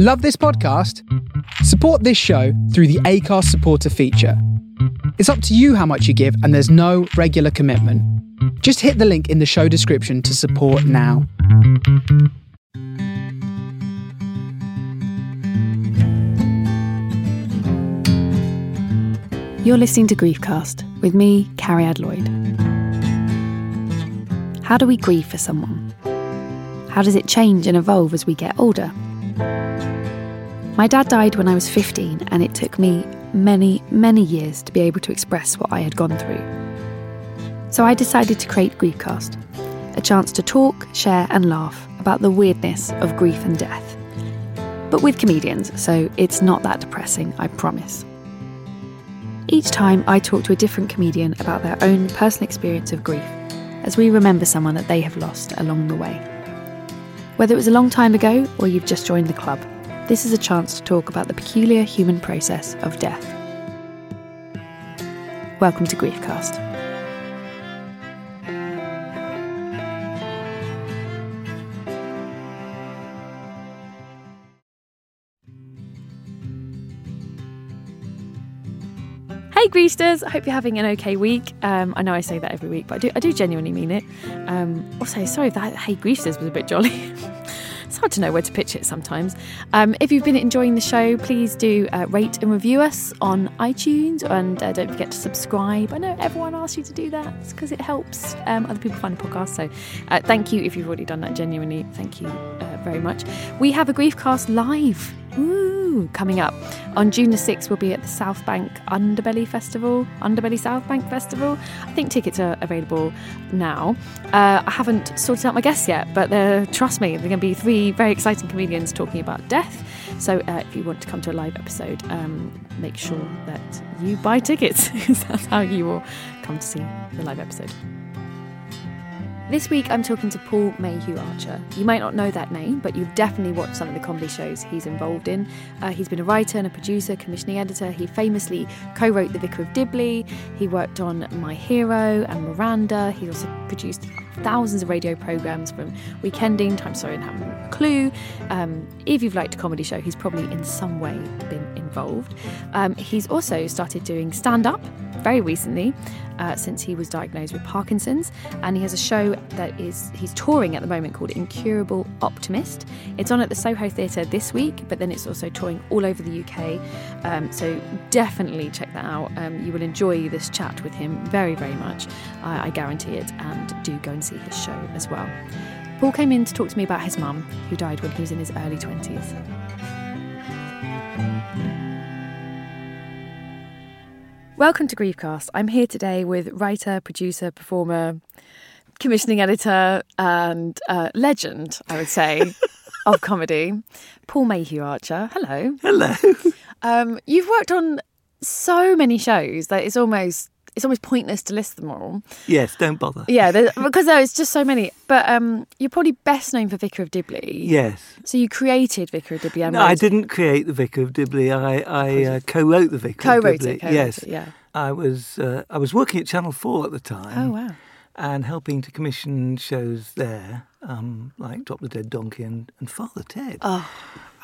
Love this podcast? Support this show through the Acast supporter feature. It's up to you how much you give, and there's no regular commitment. Just hit the link in the show description to support now. You're listening to Griefcast with me, Cariad Lloyd. How do we grieve for someone? How does it change and evolve as we get older? My dad died when I was 15, and it took me many, many years to be able to express what I had gone through. So I decided to create Griefcast, a chance to talk, share, and laugh about the weirdness of grief and death. But with comedians, so it's not that depressing, I promise. Each time I talk to a different comedian about their own personal experience of grief, as we remember someone that they have lost along the way. Whether it was a long time ago or you've just joined the club, this is a chance to talk about the peculiar human process of death. Welcome to Griefcast. Hey Griefsters, I hope you're having an okay week. Um, I know I say that every week, but I do, I do genuinely mean it. Um, also, sorry if that Hey Griefsters was a bit jolly. hard to know where to pitch it sometimes. Um, if you've been enjoying the show, please do uh, rate and review us on iTunes and uh, don't forget to subscribe. I know everyone asks you to do that because it helps um, other people find the podcast. So uh, thank you if you've already done that. Genuinely, thank you uh, very much. We have a Griefcast live. Woo, coming up on June the 6th, we'll be at the South Bank Underbelly Festival, Underbelly South Bank Festival. I think tickets are available now. Uh, I haven't sorted out my guests yet, but trust me, they're going to be three very exciting comedians talking about death. So uh, if you want to come to a live episode, um, make sure that you buy tickets because that's how you will come to see the live episode. This week I'm talking to Paul Mayhew Archer. You might not know that name, but you've definitely watched some of the comedy shows he's involved in. Uh, he's been a writer and a producer, commissioning editor. He famously co wrote The Vicar of Dibley. He worked on My Hero and Miranda. He also produced thousands of radio programmes from Weekending, I'm Sorry I Haven't a Clue. Um, if you've liked a comedy show, he's probably in some way been involved. Um, he's also started doing stand up very recently uh, since he was diagnosed with Parkinson's, and he has a show that is he's touring at the moment called Incurable Optimist. It's on at the Soho Theatre this week, but then it's also touring all over the UK. Um, so definitely check that out. Um, you will enjoy this chat with him very, very much. I, I guarantee it. And do go and see his show as well. Paul came in to talk to me about his mum, who died when he was in his early 20s. Welcome to Griefcast. I'm here today with writer, producer, performer, commissioning editor, and uh, legend, I would say, of comedy, Paul Mayhew Archer. Hello. Hello. Um, you've worked on so many shows that it's almost it's almost pointless to list them all. Yes, don't bother. Yeah, because there's just so many. But um, you're probably best known for Vicar of Dibley. Yes. So you created Vicar of Dibley. no, I didn't create the Vicar of Dibley. I, I uh, co-wrote the Vicar co-wrote of Dibley. It, co-wrote yes. It, yeah. I was uh, I was working at Channel Four at the time. Oh wow. And helping to commission shows there, um, like Drop the Dead Donkey and, and Father Ted. Oh,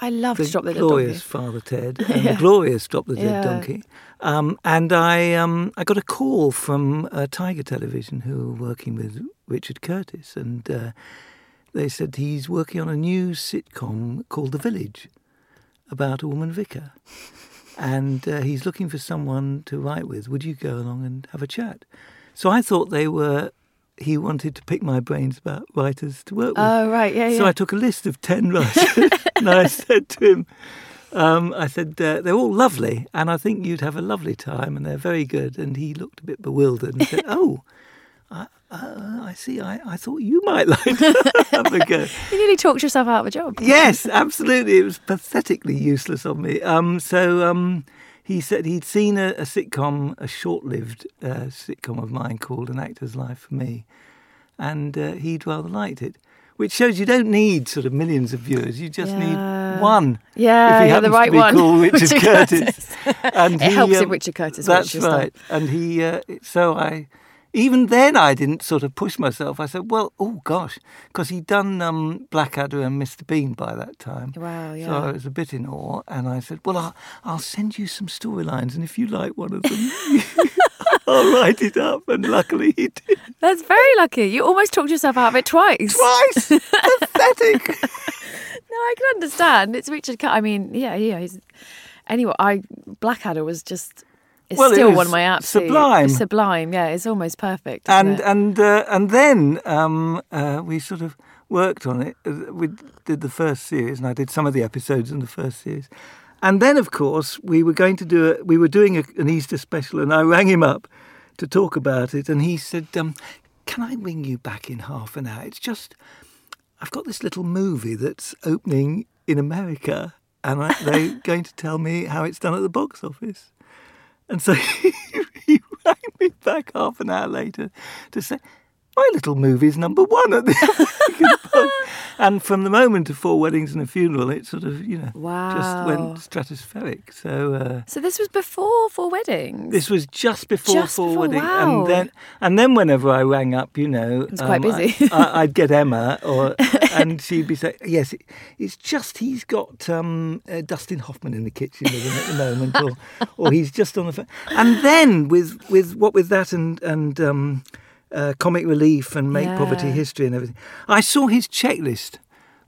I love the Drop the Dead glorious. Father Ted and Yeah. the glorious Drop the Dead Yeah. Donkey. Um, and I um, I got a call from uh, Tiger Television who were working with Richard Curtis, and uh, they said he's working on a new sitcom called The Village about a woman vicar, and uh, he's looking for someone to write with. Would you go along and have a chat? So I thought they were. He wanted to pick my brains about writers to work with. Oh right, yeah, yeah. So I took a list of 10 writers and I said to him, um, I said, uh, they're all lovely and I think you'd have a lovely time and they're very good. And he looked a bit bewildered and said, Oh, I, uh, I see. I, I thought you might like to have a go. you nearly talked yourself out of a job. Yes, absolutely. It was pathetically useless of me. Um, so um, he said he'd seen a, a sitcom, a short-lived uh, sitcom of mine called An Actor's Life for Me, and uh, he'd rather liked it. Which shows you don't need sort of millions of viewers. You just Yeah. need one. Yeah, if he yeah, the right to be one. called Richard, Curtis. And it helps um, if Richard Curtis. That's watches your stuff. right. And he, uh, so I, even then I didn't sort of push myself. I said, well, oh gosh, because he'd done um, Blackadder and Mr. Bean by that time. Wow, yeah. So I was a bit in awe, and I said, well, I'll, I'll send you some storylines, and if you like one of them, I'll write it up. And luckily he did. That's very lucky. You almost talked yourself out of it twice. Twice. Pathetic. No, I can understand. It's Richard. Cur- I mean, yeah, yeah. He's anyway. I Blackadder was just. It's Well, it still was one of my absolute sublime. Sublime, yeah. It's almost perfect. and it? and uh, and then um, uh, we sort of worked on it. Uh, We did the first series, and I did some of the episodes in the first series. And then, of course, we were going to do a, we were doing a, an Easter special, and I rang him up to talk about it, and he said, um, "Can I ring you back in half an hour? It's just I've got this little movie that's opening in America, and I, they're going to tell me how it's done at the box office." And so he rang me back half an hour later to say, My little movie's number one at the. And from the moment of Four Weddings and a Funeral, it sort of, you know, just went stratospheric. So uh, so this was before Four Weddings. this was just before Just Four before, Weddings. wow. And then and then whenever I rang up, you know, um, was quite busy. I, would get Emma, or and she'd be saying, "Yes, it, it's just he's got um, uh, Dustin Hoffman in the kitchen with him at the moment, or or he's just on the phone." And then with with what with that and and um, uh, comic relief and make poverty history and everything, I saw his checklist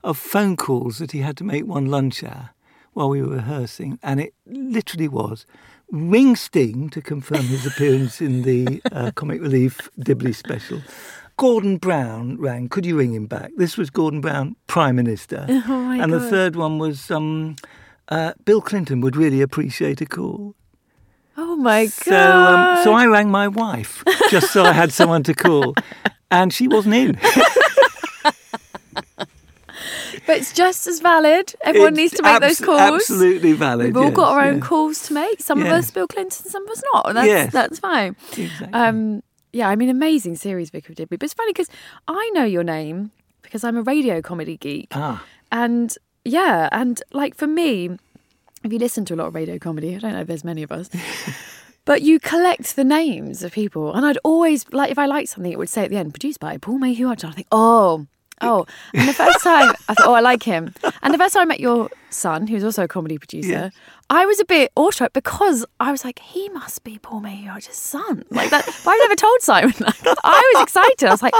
of phone calls that he had to make one lunch hour while we were rehearsing, and it literally was ring Sting to confirm his appearance in the uh, comic relief Dibley special. Gordon Brown rang. Could you ring him back? This was Gordon Brown, Prime Minister, Oh my and the third one was um, uh, Bill Clinton would really appreciate a call. Oh my god. So, um, so I rang my wife just so I had someone to call, and she wasn't in. but it's just as valid. Everyone It's needs to make those calls. Absolutely valid. We've all yes, got our own calls to make. Some of us Bill Clinton, some of us not. That's Yes. that's fine. Exactly. Um, yeah, I mean, amazing series, Vicar of Dibley. But it's funny because I know your name because I'm a radio comedy geek. ah, And yeah, and like for me, if you listen to a lot of radio comedy, I don't know if there's many of us, but you collect the names of people. And I'd always, like, if I liked something, it would say at the end, produced by Paul Mayhew Archer. I think, oh, oh. And the first time I thought, oh, I like him. And the first time I met your son, who's also a comedy producer. I was a bit awestruck because I was like, he must be Paul Mayhew Archer's son. Like that. But I never told Simon that. I was excited. I was like,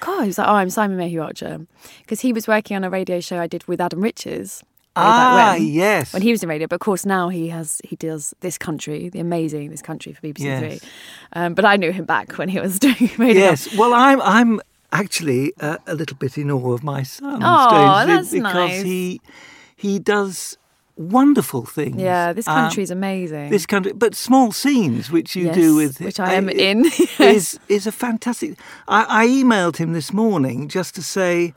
God, he was like, oh, I'm Simon Mayhew Archer. Because he was working on a radio show I did with Adam Riches. Ah, when, yes. When he was in radio, but of course now he has he does this country, the amazing this country for BBC Yes. Three. Um, but I knew him back when he was doing radio. Yes, well, I'm I'm actually uh, a little bit in awe of my son. Strangely, that's because nice. he he does wonderful things. Yeah, this Um, country is amazing. this country, but small scenes which you do with which I am uh, in, yes. is is a fantastic. I, I emailed him this morning just to say.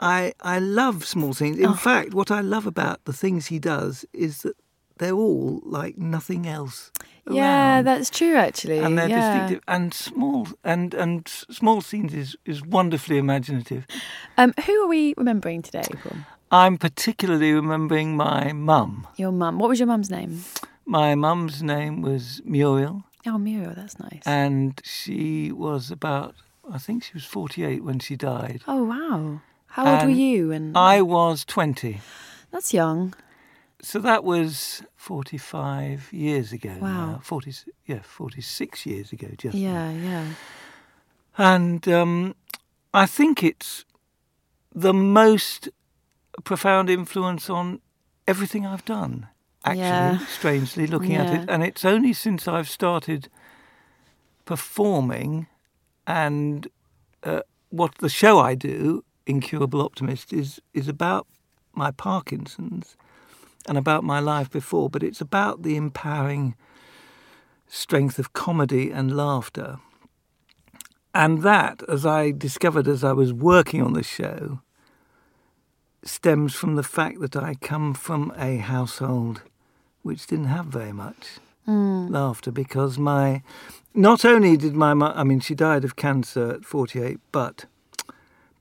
I, I love small scenes. Oh. In fact, what I love about the things he does is that they're all like nothing else. yeah, that's true actually. and they're yeah. distinctive and small and and small scenes is, is wonderfully imaginative. Um, who are we remembering today, Paul? I'm particularly remembering my mum. Your mum. What was your mum's name? My mum's name was Muriel, Oh, Muriel. That's nice. and she was about I think she was 48 when she died. oh wow. How old were you? And I was 20, that's young. so that was 45 years ago. Wow. now. 40 yeah 46 years ago just. now. Yeah, yeah. And um, I think it's the most profound influence on everything I've done, actually, Yeah. strangely looking at it. And it's only since I've started performing and uh, what the show I do, Incurable Optimist, is, is about my Parkinson's and about my life before, but it's about the empowering strength of comedy and laughter. And that, as I discovered as I was working on the show, stems from the fact that I come from a household which didn't have very much mm. laughter because my. Not only did my mum, I mean, she died of cancer at 48, but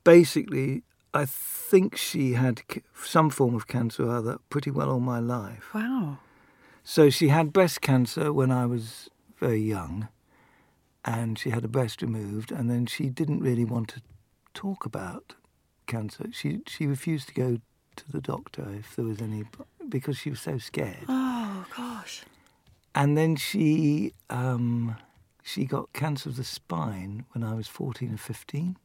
basically, I think she had some form of cancer or other pretty well all my life. Wow. So she had breast cancer when I was very young, and she had a breast removed, and then she didn't really want to talk about cancer. She she refused to go to the doctor if there was any because she was so scared. Oh gosh. And then she um, she got cancer of the spine when I was fourteen or fifteen.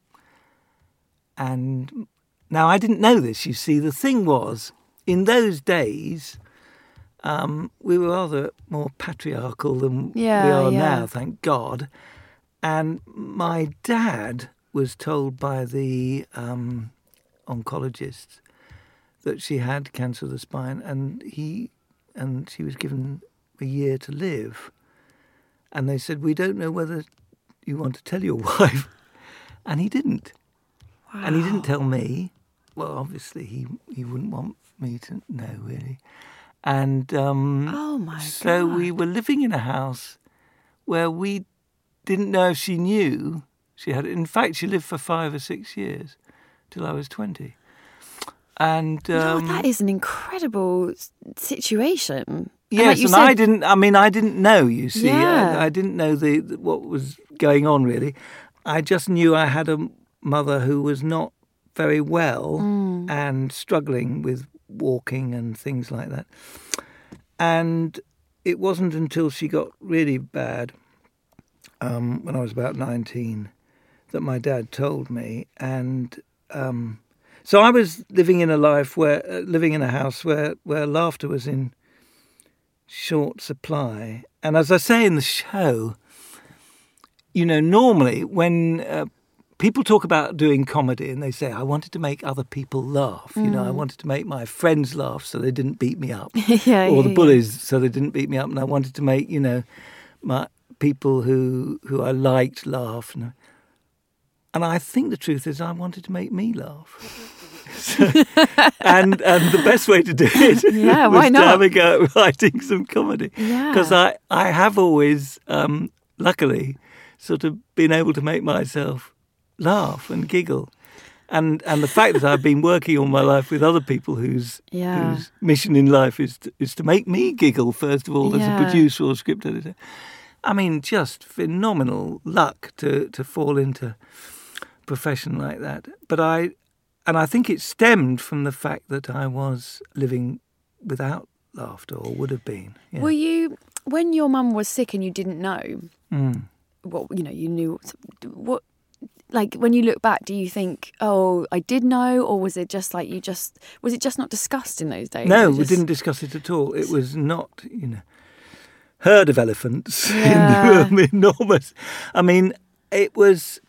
And now I didn't know this. You see, the thing was in those days. Um, we were rather more patriarchal than Yeah, we are yeah. now, thank God. And my dad was told by the um, oncologist that she had cancer of the spine, and he and she was given a year to live. And they said, "We don't know whether you want to tell your wife," and he didn't. And he didn't tell me. Well, obviously, he he wouldn't want me to know really. And um, Oh my so god. we were living in a house where we didn't know if she knew she had. In fact, she lived for five or six years till I was twenty. And Lord, um, that is an incredible situation. And yes, like and said, I didn't. I mean, I didn't know. You see, Yeah. I, I didn't know the, the what was going on really. I just knew I had a mother who was not very well Mm. and struggling with walking and things like that. And it wasn't until she got really bad, um, when I was about 19, that my dad told me. And um, so I was living in a life where, uh, living in a house where, where laughter was in short supply. And as I say in the show, you know, normally when uh, people talk about doing comedy and they say, I wanted to make other people laugh, you know, I wanted to make my friends laugh so they didn't beat me up, yeah, or yeah, the yeah. bullies so they didn't beat me up, and I wanted to make, you know, my people who, who I liked laugh. And, and I think the truth is, I wanted to make me laugh. So- and and the best way to do it Yeah, was why to not? have a go at writing some comedy Yeah. because I, I have always, um, luckily, sort of been able to make myself laugh and giggle. And and the fact that I've been working all my life with other people whose Yeah. whose mission in life is to, is to make me giggle first of all as a producer or script editor. I mean, just phenomenal luck to to fall into a profession like that. But I and I think it stemmed from the fact that I was living without laughter or would have been. Yeah. Were you when your mum was sick and you didn't know Mm. what you know? You knew what. Like when you look back, do you think, "Oh, I did know," or was it just like you just was it just not discussed in those days? No, It we didn't discuss it at all. It was not, you know, herd of elephants Yeah. in the room, enormous. I mean, it was,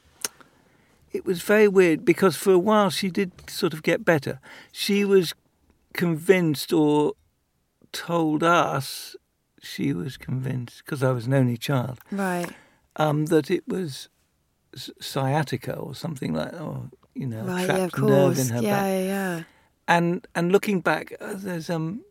it was very weird because for a while she did sort of get better. She was convinced or told us she was convinced because I was an only child Right. um, that it was sciatica or something like, or you know, a Right. trapped Yeah. Of nerve in her Yeah. back Yeah. Yeah. and and looking back, uh, there's um,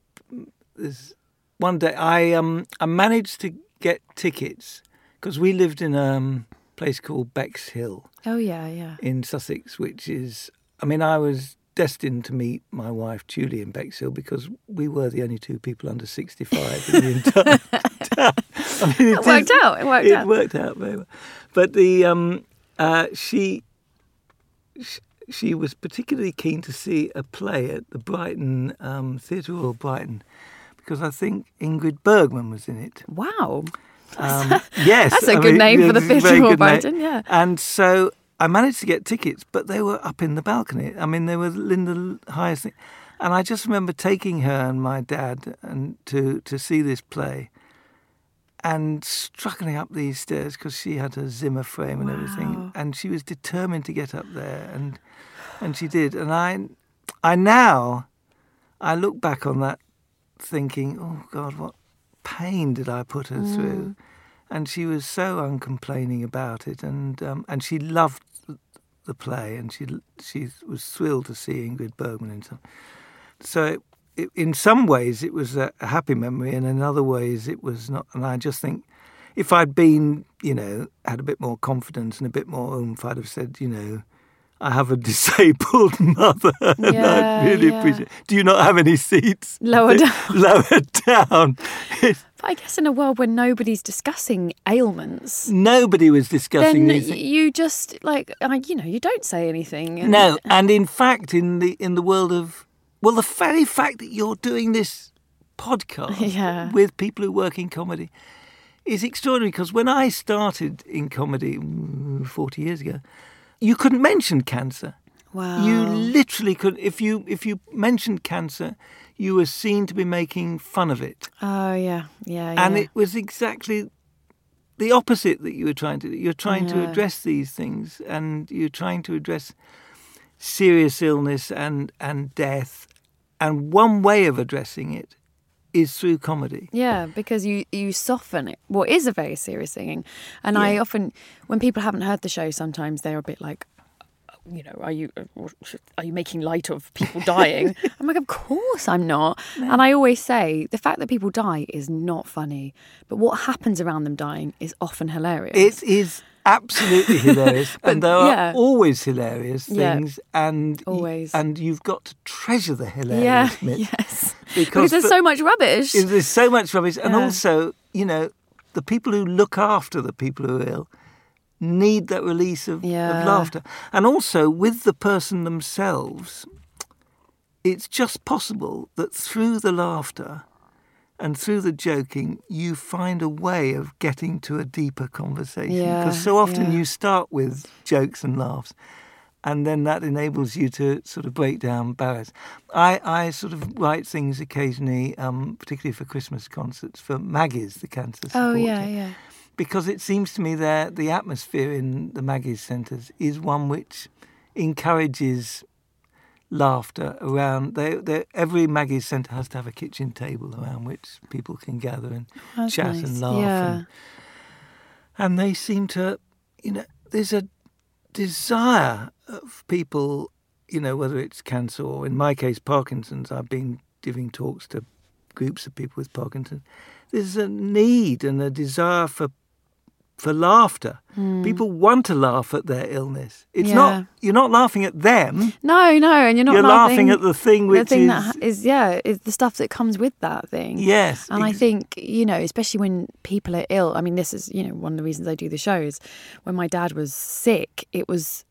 there's one day I um I managed to get tickets because we lived in a um, place called Bexhill Oh yeah. Yeah. in Sussex, which is I mean I was destined to meet my wife Julie in Bexhill because we were the only two people under 65 in the entire town. I mean, It worked out. It worked it out. It worked out very well. But the um, uh, she, she she was particularly keen to see a play at the Brighton um, Theatre Royal Brighton because I think Ingrid Bergman was in it. Wow. Um, yes, That's a I good mean, name for the Theatre Royal good name. Brighton, yeah. And so I managed to get tickets, but they were up in the balcony. I mean, they were in the highest. And I just remember taking her and my dad and to to see this play, and struggling up these stairs because she had a Zimmer frame and everything, and she was determined to get up there, and and she did. And I, I now, I look back on that, thinking, oh God, what pain did I put her through? And she was so uncomplaining about it, and um, and she loved the play, and she she was thrilled to see Ingrid Bergman in some. So, it, in some ways, it was a, happy memory, and in other ways, it was not. And I just think, if I'd been, you know, had a bit more confidence and a bit more oomph, I'd have said, you know, I have a disabled mother, and Yeah, I really yeah. appreciate. Do you not have any seats? Lower down. Lower down. But I guess in a world where nobody's discussing ailments, Nobody was discussing then these. things. you just like I- you know you don't say anything. No, and in fact, in the in the world of well, the very fact that you're doing this podcast Yeah. with people who work in comedy is extraordinary. Because when I started in comedy mm, forty years ago, you couldn't mention cancer. Wow. You literally could. If you if you mentioned cancer, you were seen to be making fun of it, Oh yeah, yeah, yeah. and it was exactly the opposite that you were trying to do. You're trying to address these things, and you're trying to address serious illness and and death, and one way of addressing it is through comedy. Yeah, because you you soften it. What is a very serious thing, and I often, when people haven't heard the show, sometimes they're a bit like, you know, are you uh, are you making light of people dying? I'm like, of course I'm not. And I always say the fact that people die is not funny, but what happens around them dying is often hilarious. It is absolutely hilarious, and there yeah. are always hilarious Yeah. things, and y- Always. and you've got to treasure the yeah, hilarious bit yes, because because there's the- so much rubbish. there's so much rubbish, and also you know the people who look after the people who are ill need that release of, Yeah. of laughter, and also with the person themselves, it's just possible that through the laughter and through the joking, you find a way of getting to a deeper conversation. Yeah, Because so often yeah. you start with jokes and laughs, and then that enables you to sort of break down barriers. I, I sort of write things occasionally, um, particularly for Christmas concerts, for Maggie's, the cancer support oh yeah, yeah. Because it seems to me that the atmosphere in the Maggie's centres is one which encourages laughter around. They, they, every Maggie's centre has to have a kitchen table around which people can gather and oh, That's chat nice. and laugh. Yeah. And, and they seem to, you know, there's a desire of people, you know, whether it's cancer or in my case, Parkinson's. I've been giving talks to groups of people with Parkinson's. There's a need and a desire for for laughter. Hmm. People want to laugh at their illness. It's Yeah. not you're not laughing at them. No, no, and you're not you're laughing, laughing at the thing the thing is that ha- is yeah is the stuff that comes with that thing yes. and i think you know especially when people are ill i mean this is you know one of the reasons i do the shows when my dad was sick it was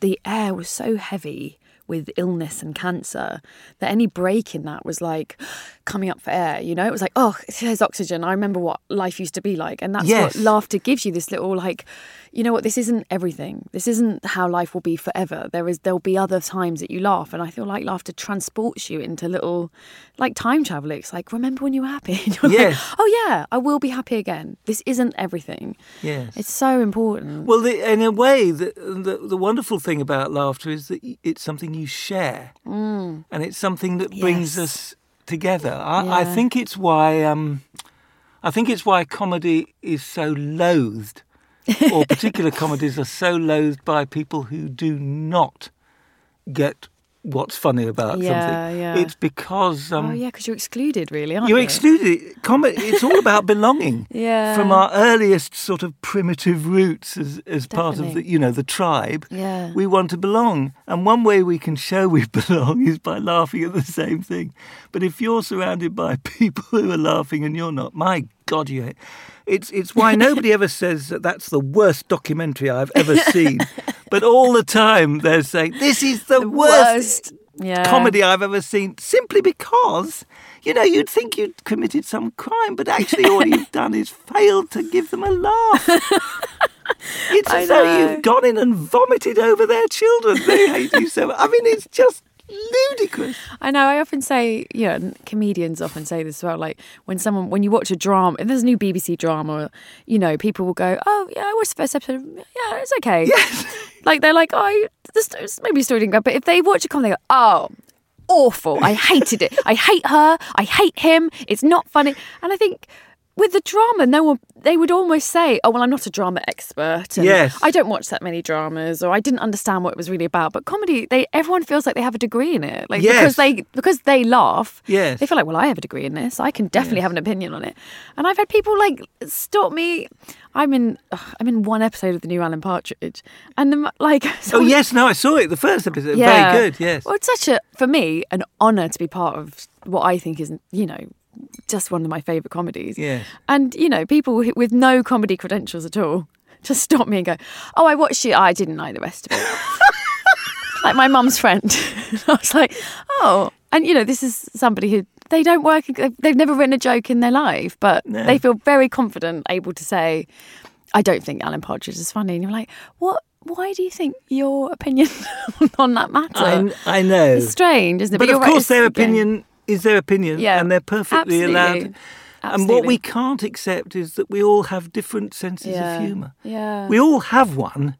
the air was so heavy with illness and cancer that any break in that was like coming up for air you know it was like oh there's oxygen i remember what life used to be like and that's Yes. what laughter gives you this little like you know what this isn't everything this isn't how life will be forever there is there'll be other times that you laugh and i feel like laughter transports you into little like time travel it's like remember when you were happy you're Yes. like oh yeah i will be happy again this isn't everything yes. it's so important Well, the, in a way, the, the the wonderful thing about laughter is that it's something you share, mm. and it's something that brings Yes. us together. I, I think it's why um, I think it's why comedy is so loathed, or particular comedies are so loathed by people who do not get what's funny about Yeah, something. yeah. It's because um, oh yeah because you're excluded really aren't you're you are excluded. Comedy, it's all about belonging. Yeah. From our earliest sort of primitive roots as, as part of the, you know, the tribe, Yeah. we want to belong. And one way we can show we belong is by laughing at the same thing. But if you're surrounded by people who are laughing and you're not, my God, you hate. It's, it's why nobody ever says that that's the worst documentary I've ever seen. but all the time they're saying, this is the, worst yeah comedy I've ever seen simply because, you know, you'd think you'd committed some crime, but actually all you've done is failed to give them a laugh. It's I as though you've gone in and vomited over their children. They hate you so much. I mean, it's just ludicrous. I know. I often say, you know, and comedians often say this as well. Like when someone, when you watch a drama, if there's a new BBC drama, you know, people will go, "Oh, yeah, I watched the first episode. Yeah, it's okay." Yes. Like they're like, "Oh, this maybe the story didn't go." But if they watch a comedy, they go, "Oh." Awful. I hated it. I hate her. I hate him. It's not funny. And I think with the drama, no one they would almost say, "Oh well, I'm not a drama expert. And Yes. I don't watch that many dramas, or I didn't understand what it was really about." But comedy, they everyone feels like they have a degree in it, like Yes. because they because they laugh. Yes. they feel like, "Well, I have a degree in this. I can definitely have an opinion on it." And I've had people like stop me. I'm in ugh, I'm in one episode of the new Alan Partridge, and the, like, Oh, yes, no, I saw it. The first episode. yeah. Very good, yes. Well, it's such a for me an honour to be part of what I think is you know just one of my favourite comedies. Yeah. And you know, people with no comedy credentials at all just stop me and go, "Oh, I watched it. I didn't like the rest of it." like my mum's friend. I was like, "Oh," and you know, this is somebody who they don't work. They've never written a joke in their life, but No. they feel very confident, able to say, "I don't think Alan Partridge is funny." And you're like, "What? Why do you think your opinion on that matter?" I, I know. It's strange, isn't it? But, you're of course, it's- their opinion is their opinion, Yeah, and they're perfectly allowed. absolutely. And what we can't accept is that we all have different senses Yeah. of humour. Yeah. We all have one,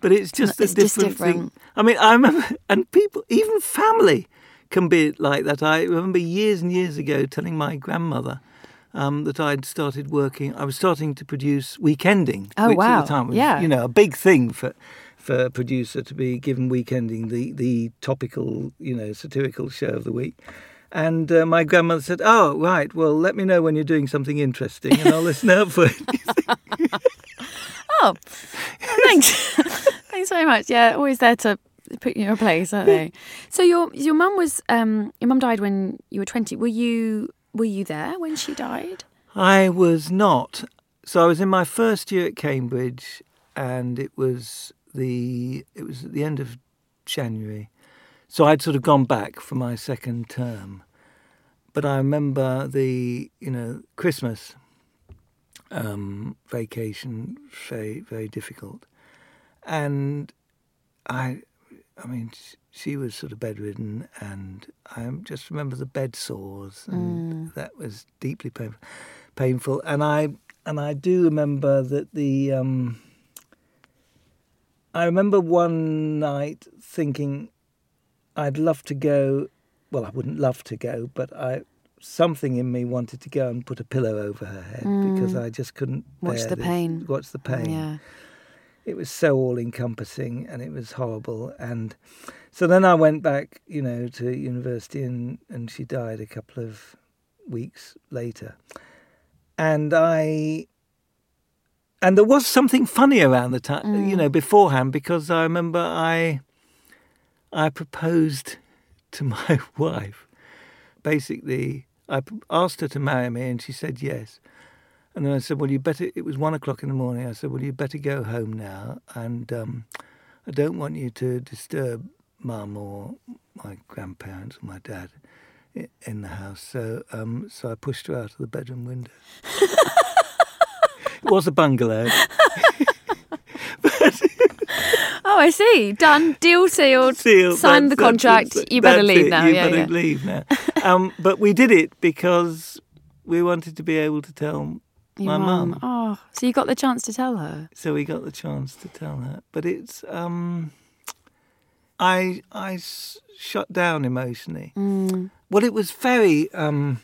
but it's just It's a just different, thing. different. I mean, I remember, and people, even family, can be like that. I remember years and years ago telling my grandmother. Um, that I'd started working. I was starting to produce weekending, Oh, which wow. at the time was, Yeah. you know, a big thing for for a producer to be given weekending, the the topical, you know, satirical show of the week. And uh, my grandmother said, "Oh, right. Well, let me know when you're doing something interesting, and I'll listen out for it." Oh, thanks. thanks very much. Yeah, always there to put you in your place, aren't they? So your your mum was um your mum died when you were twenty. Were you were you there when she died? I was not. So I was in my first year at Cambridge, and it was the it was at the end of January. So I'd sort of gone back for my second term, but I remember the you know Christmas um, vacation very very difficult, and I I mean she was sort of bedridden, and I just remember the bed sores, and that was deeply painful painful. And I and I do remember that the um, I remember one night thinking I'd love to go. Well, I wouldn't love to go, but I something in me wanted to go and put a pillow over her head because mm. I just couldn't Watch the this- pain. Watch the pain. Yeah. it was so all encompassing and it was horrible. And so then I went back you know to university and and she died a couple of weeks later. And I and there was something funny around the time you mm. know beforehand because I remember I I proposed to my wife basically I asked her to marry me and she said yes and then I said, "Well, you better." It was one o'clock in the morning. I said, "Well, you better go home now, and um, I don't want you to disturb Mum or my grandparents or my dad in the house." So, um, so I pushed her out of the bedroom window. it was a bungalow. Oh, I see. Done. Deal sealed. Sealed. Signed the contract. that's- you better that's leave it. now. You yeah, better yeah. leave now. um, but we did it because we wanted to be able to tell Your my mum. Oh, so you got the chance to tell her. so we got the chance to tell her. But it's um, I I s- shut down emotionally. Mm. Well, it was very um,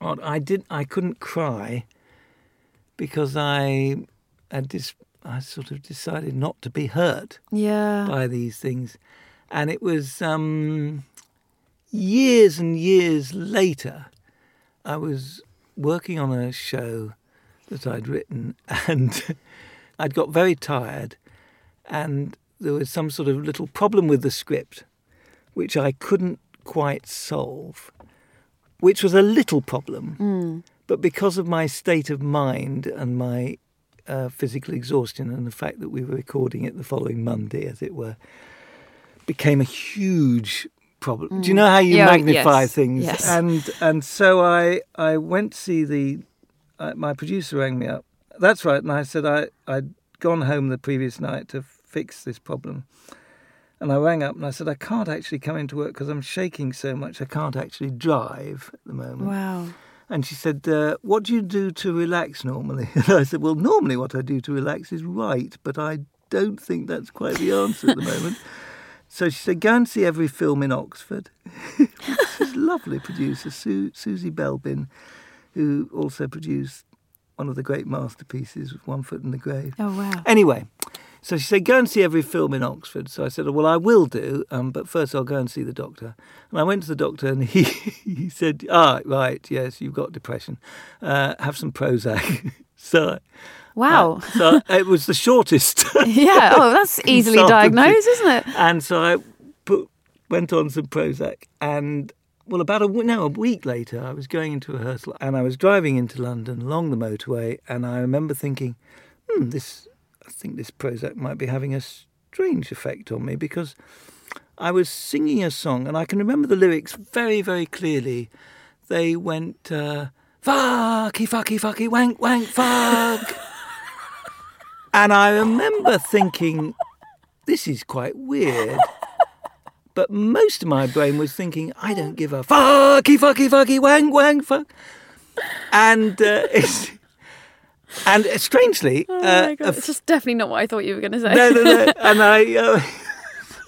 odd. I did I couldn't cry because I had this. I sort of decided not to be hurt Yeah. by these things, and it was um, years and years later. I was working on a show that I'd written, and I'd got very tired, and there was some sort of little problem with the script, which I couldn't quite solve, which was a little problem, Mm. but because of my state of mind and my uh, physical exhaustion and the fact that we were recording it the following Monday, as it were, became a huge problem. Do you know how you Mm. Yeah, magnify yes, things? yes. And and so I I went to see the uh, my producer rang me up. That's right, and I said I I'd gone home the previous night to fix this problem. And I rang up and I said, I can't actually come into work because I'm shaking so much. I can't actually drive at the moment. Wow. And she said, uh, What do you do to relax normally? And I said, Well, normally what I do to relax is write, but I don't think that's quite the answer at the moment. So she said, Go and see every film in Oxford. this a lovely producer, Su- Susie Belbin, who also produced one of the great masterpieces, One Foot in the Grave. Oh, wow. Anyway, so she said, go and see every film in Oxford. So I said, well, I will do, um, but first I'll go and see the doctor. And I went to the doctor and he, he said, ah, right, yes, you've got depression. Uh, have some Prozac. so, Wow. uh, so it was the shortest. yeah. Oh, that's easily diagnosed, isn't it? and so I put, went on some Prozac and well, about a no a week later, I was going into rehearsal and I was driving into London along the motorway, and I remember thinking, hmm, this I think this Prozac might be having a strange effect on me because I was singing a song, and I can remember the lyrics very very clearly. They went. Uh, Fucky, fucky, fucky, wank, wank, fuck. and I remember thinking, this is quite weird. But most of my brain was thinking, I don't give a fucky, fucky, fucky, wank, wank, fuck. And uh, it's, and uh, strangely, Oh uh, my a god, it's just definitely not what I thought you were going to say. no, no, no. And I, uh,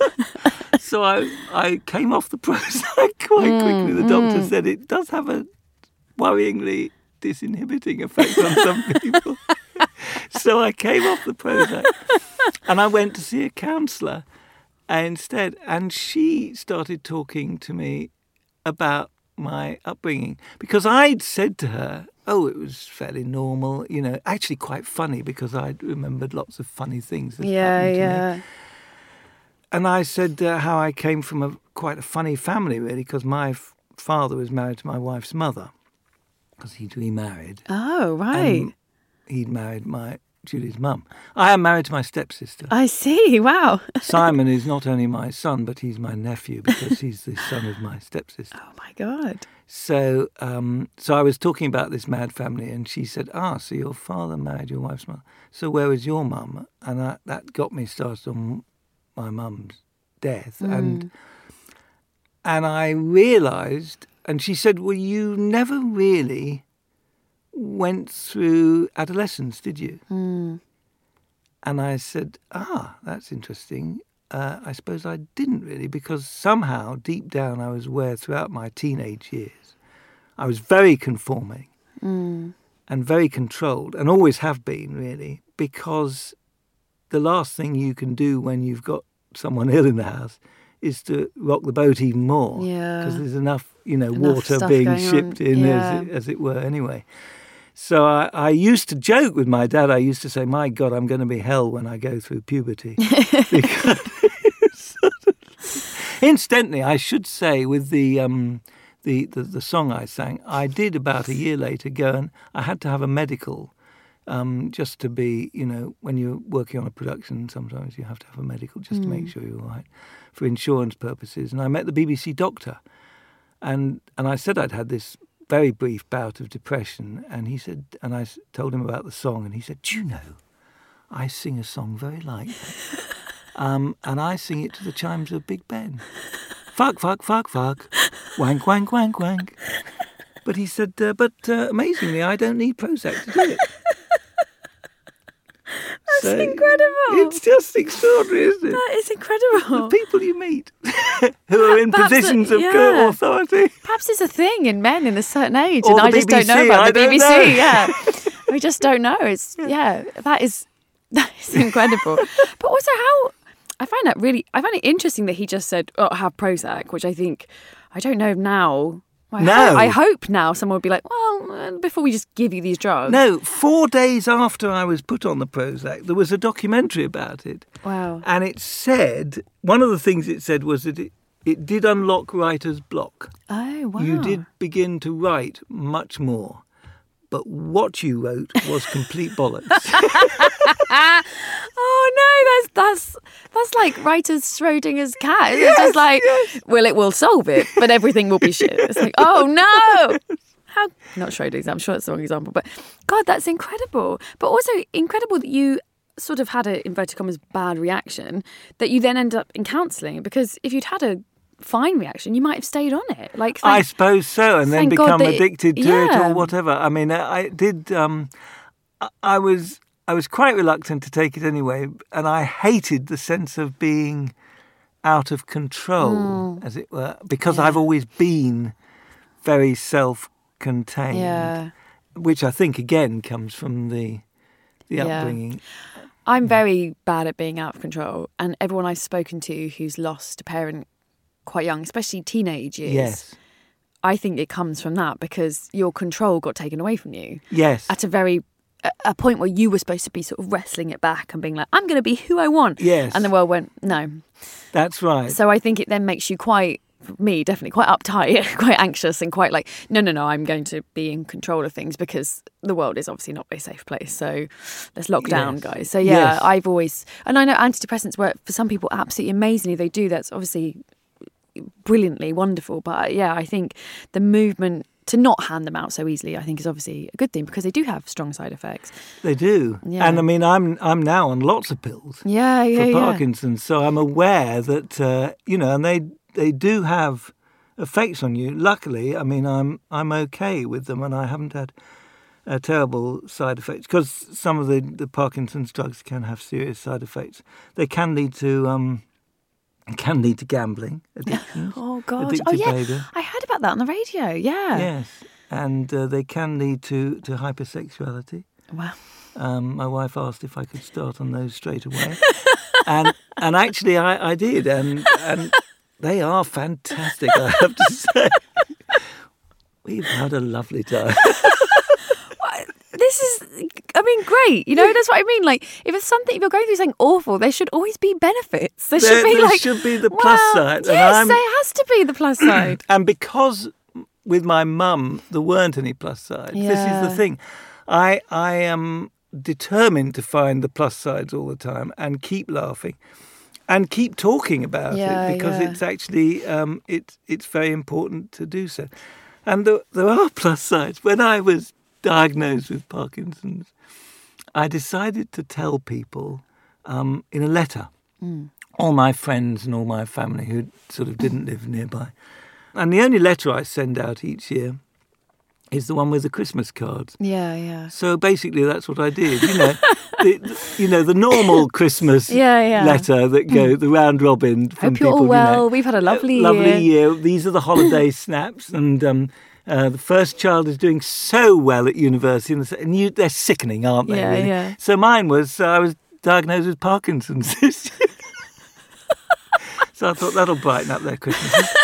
so I, I came off the Prozac quite quickly. The doctor said it does have a worryingly disinhibiting effect on some people. so I came off the Prozac and I went to see a counsellor instead, and she started talking to me about my upbringing because I'd said to her, "Oh, it was fairly normal, you know, actually quite funny because I'd remembered lots of funny things." That yeah, happened to me. yeah. And I said uh, how I came from a quite a funny family, really, because my f- father was married to my wife's mother because he'd remarried. Oh, right. And he'd married my Julie's mum. I am married to my stepsister. I see. Wow. Simon is not only my son, but he's my nephew because he's the son of my stepsister. Oh my god. So, um, so I was talking about this mad family, and she said, "Ah, so your father married your wife's mother. So where was your mum?" And I, that got me started on my mum's death, and and I realised, and she said, "Well, you never really went through adolescence, did you?" And I said, "Ah, that's interesting." Uh, I suppose I didn't really, because somehow deep down I was aware throughout my teenage years I was very conforming and very controlled, and always have been really, because the last thing you can do when you've got someone ill in the house is to rock the boat even more. Yeah. Because there's enough, you know, Enough water being shipped on. in Yeah. as, it, as it were, anyway. So I, I used to joke with my dad. I used to say, "My God, I'm going to be hell when I go through puberty." Incidentally, I should say with the, um, the the the song I sang, I did about a year later go and I had to have a medical, um, just to be, you know, when you're working on a production, sometimes you have to have a medical just to make sure you're all right for insurance purposes. And I met the BBC doctor, and and I said I'd had this very brief bout of depression, and he said, and I told him about the song, and he said, "Do you know, I sing a song very like that." Um, and I sing it to the chimes of Big Ben. Fuck, fuck, fuck, fuck. Wank, wank, wank, wank. But he said, uh, but uh, amazingly, I don't need Prozac to do it. That's incredible. It's just extraordinary, isn't it? That is The incredible. people you meet who are in Perhaps positions of yeah. authority. Perhaps it's a thing in men in a certain age, Or and the I just don't know about the BBC. know. Yeah, we just don't know. It's yeah, that is that is incredible. but also, how I find that really, I find it interesting that he just said, "Oh, have Prozac," which I think I don't know now. I No. hope, I hope now someone would be like, "Well, before we just give you these drugs." No, four days after I was put on the Prozac, there was a documentary about it. Wow. And it said, one of the things it said was that it, it did unlock writer's block. Oh wow. You did begin to write much more. But what you wrote was complete bollocks. Oh no, that's that's that's like writer's Schrodinger's cat. It's just like, well, it will solve it, but everything will be shit. It's like, oh no. How not Schrodinger's? I'm sure it's the wrong example, but God, that's incredible. But also incredible that you sort of had a inverted commas bad reaction that you then end up in counselling because if you'd had a fine reaction, you might have stayed on it. Like, I suppose so, and then become it- addicted to it or whatever. I mean, I, I did. Um, I, I was I was quite reluctant to take it anyway, and I hated the sense of being out of control, Mm. as it were, because I've always been very self-contained. yeah. which I think again comes from the the Yeah. upbringing. I'm very bad at being out of control, and everyone I've spoken to who's lost a parent quite young, especially teenage years, Yes, I think it comes from that because your control got taken away from you yes, at a very a- point where you were supposed to be sort of wrestling it back and being like, I'm going to be who I want. yes. And the world went, no. that's right. So I think it then makes you quite me definitely quite uptight, quite anxious, and quite like, no, no, no, I'm going to be in control of things because the world is obviously not a safe place. So let's lock down, Yes. guys. So yeah, Yes. I've always, and I know antidepressants work for some people absolutely amazingly. They do. That's obviously brilliantly wonderful. But yeah, I think the movement to not hand them out so easily, I think, is obviously a good thing because they do have strong side effects. They do, Yeah. and I mean, I'm I'm now on lots of pills Yeah, yeah, for yeah. Parkinson's, so I'm aware that uh, you know, and they they do have effects on you. Luckily, I mean, I'm I'm okay with them, and I haven't had uh, terrible side effects because some of the the Parkinson's drugs can have serious side effects. They can lead to um, can lead to gambling addictions. Oh god. Oh yeah. behaviour. I heard about that on the radio. Yeah. Yes, and uh, they can lead to to hypersexuality. Wow. Um, my wife asked if I could start on those straight away, and and actually I, I did, and and they are fantastic. I have to say, we've had a lovely time. Mean, great. You know, that's what I mean. Like, if it's something, if you're going through something awful, there should always be benefits. There, There- should be there like, should be the plus well, side, and Yes, there has to be the plus side. and because with my mum there weren't any plus sides. This is the thing. I I am determined to find the plus sides all the time and keep laughing and keep talking about Yeah, it because yeah. it's actually um, it's it's very important to do so. And there, there are plus sides. When I was diagnosed with Parkinson's, I decided to tell people um, in a letter all my friends and all my family who sort of didn't live nearby. And the only letter I send out each year is the one with the Christmas cards. Yeah, yeah. So basically, that's what I did. You know, the, you know the normal Christmas Yeah, yeah. letter that go the round robin from Hope you're people. all you well. know. We've had a lovely lovely year. year. These are the holiday snaps, and um, uh, the first child is doing so well at university, and, the and you, they're sickening, aren't they? Yeah, really? yeah. So mine was uh, I was diagnosed with Parkinson's so I thought that'll brighten up their Christmas.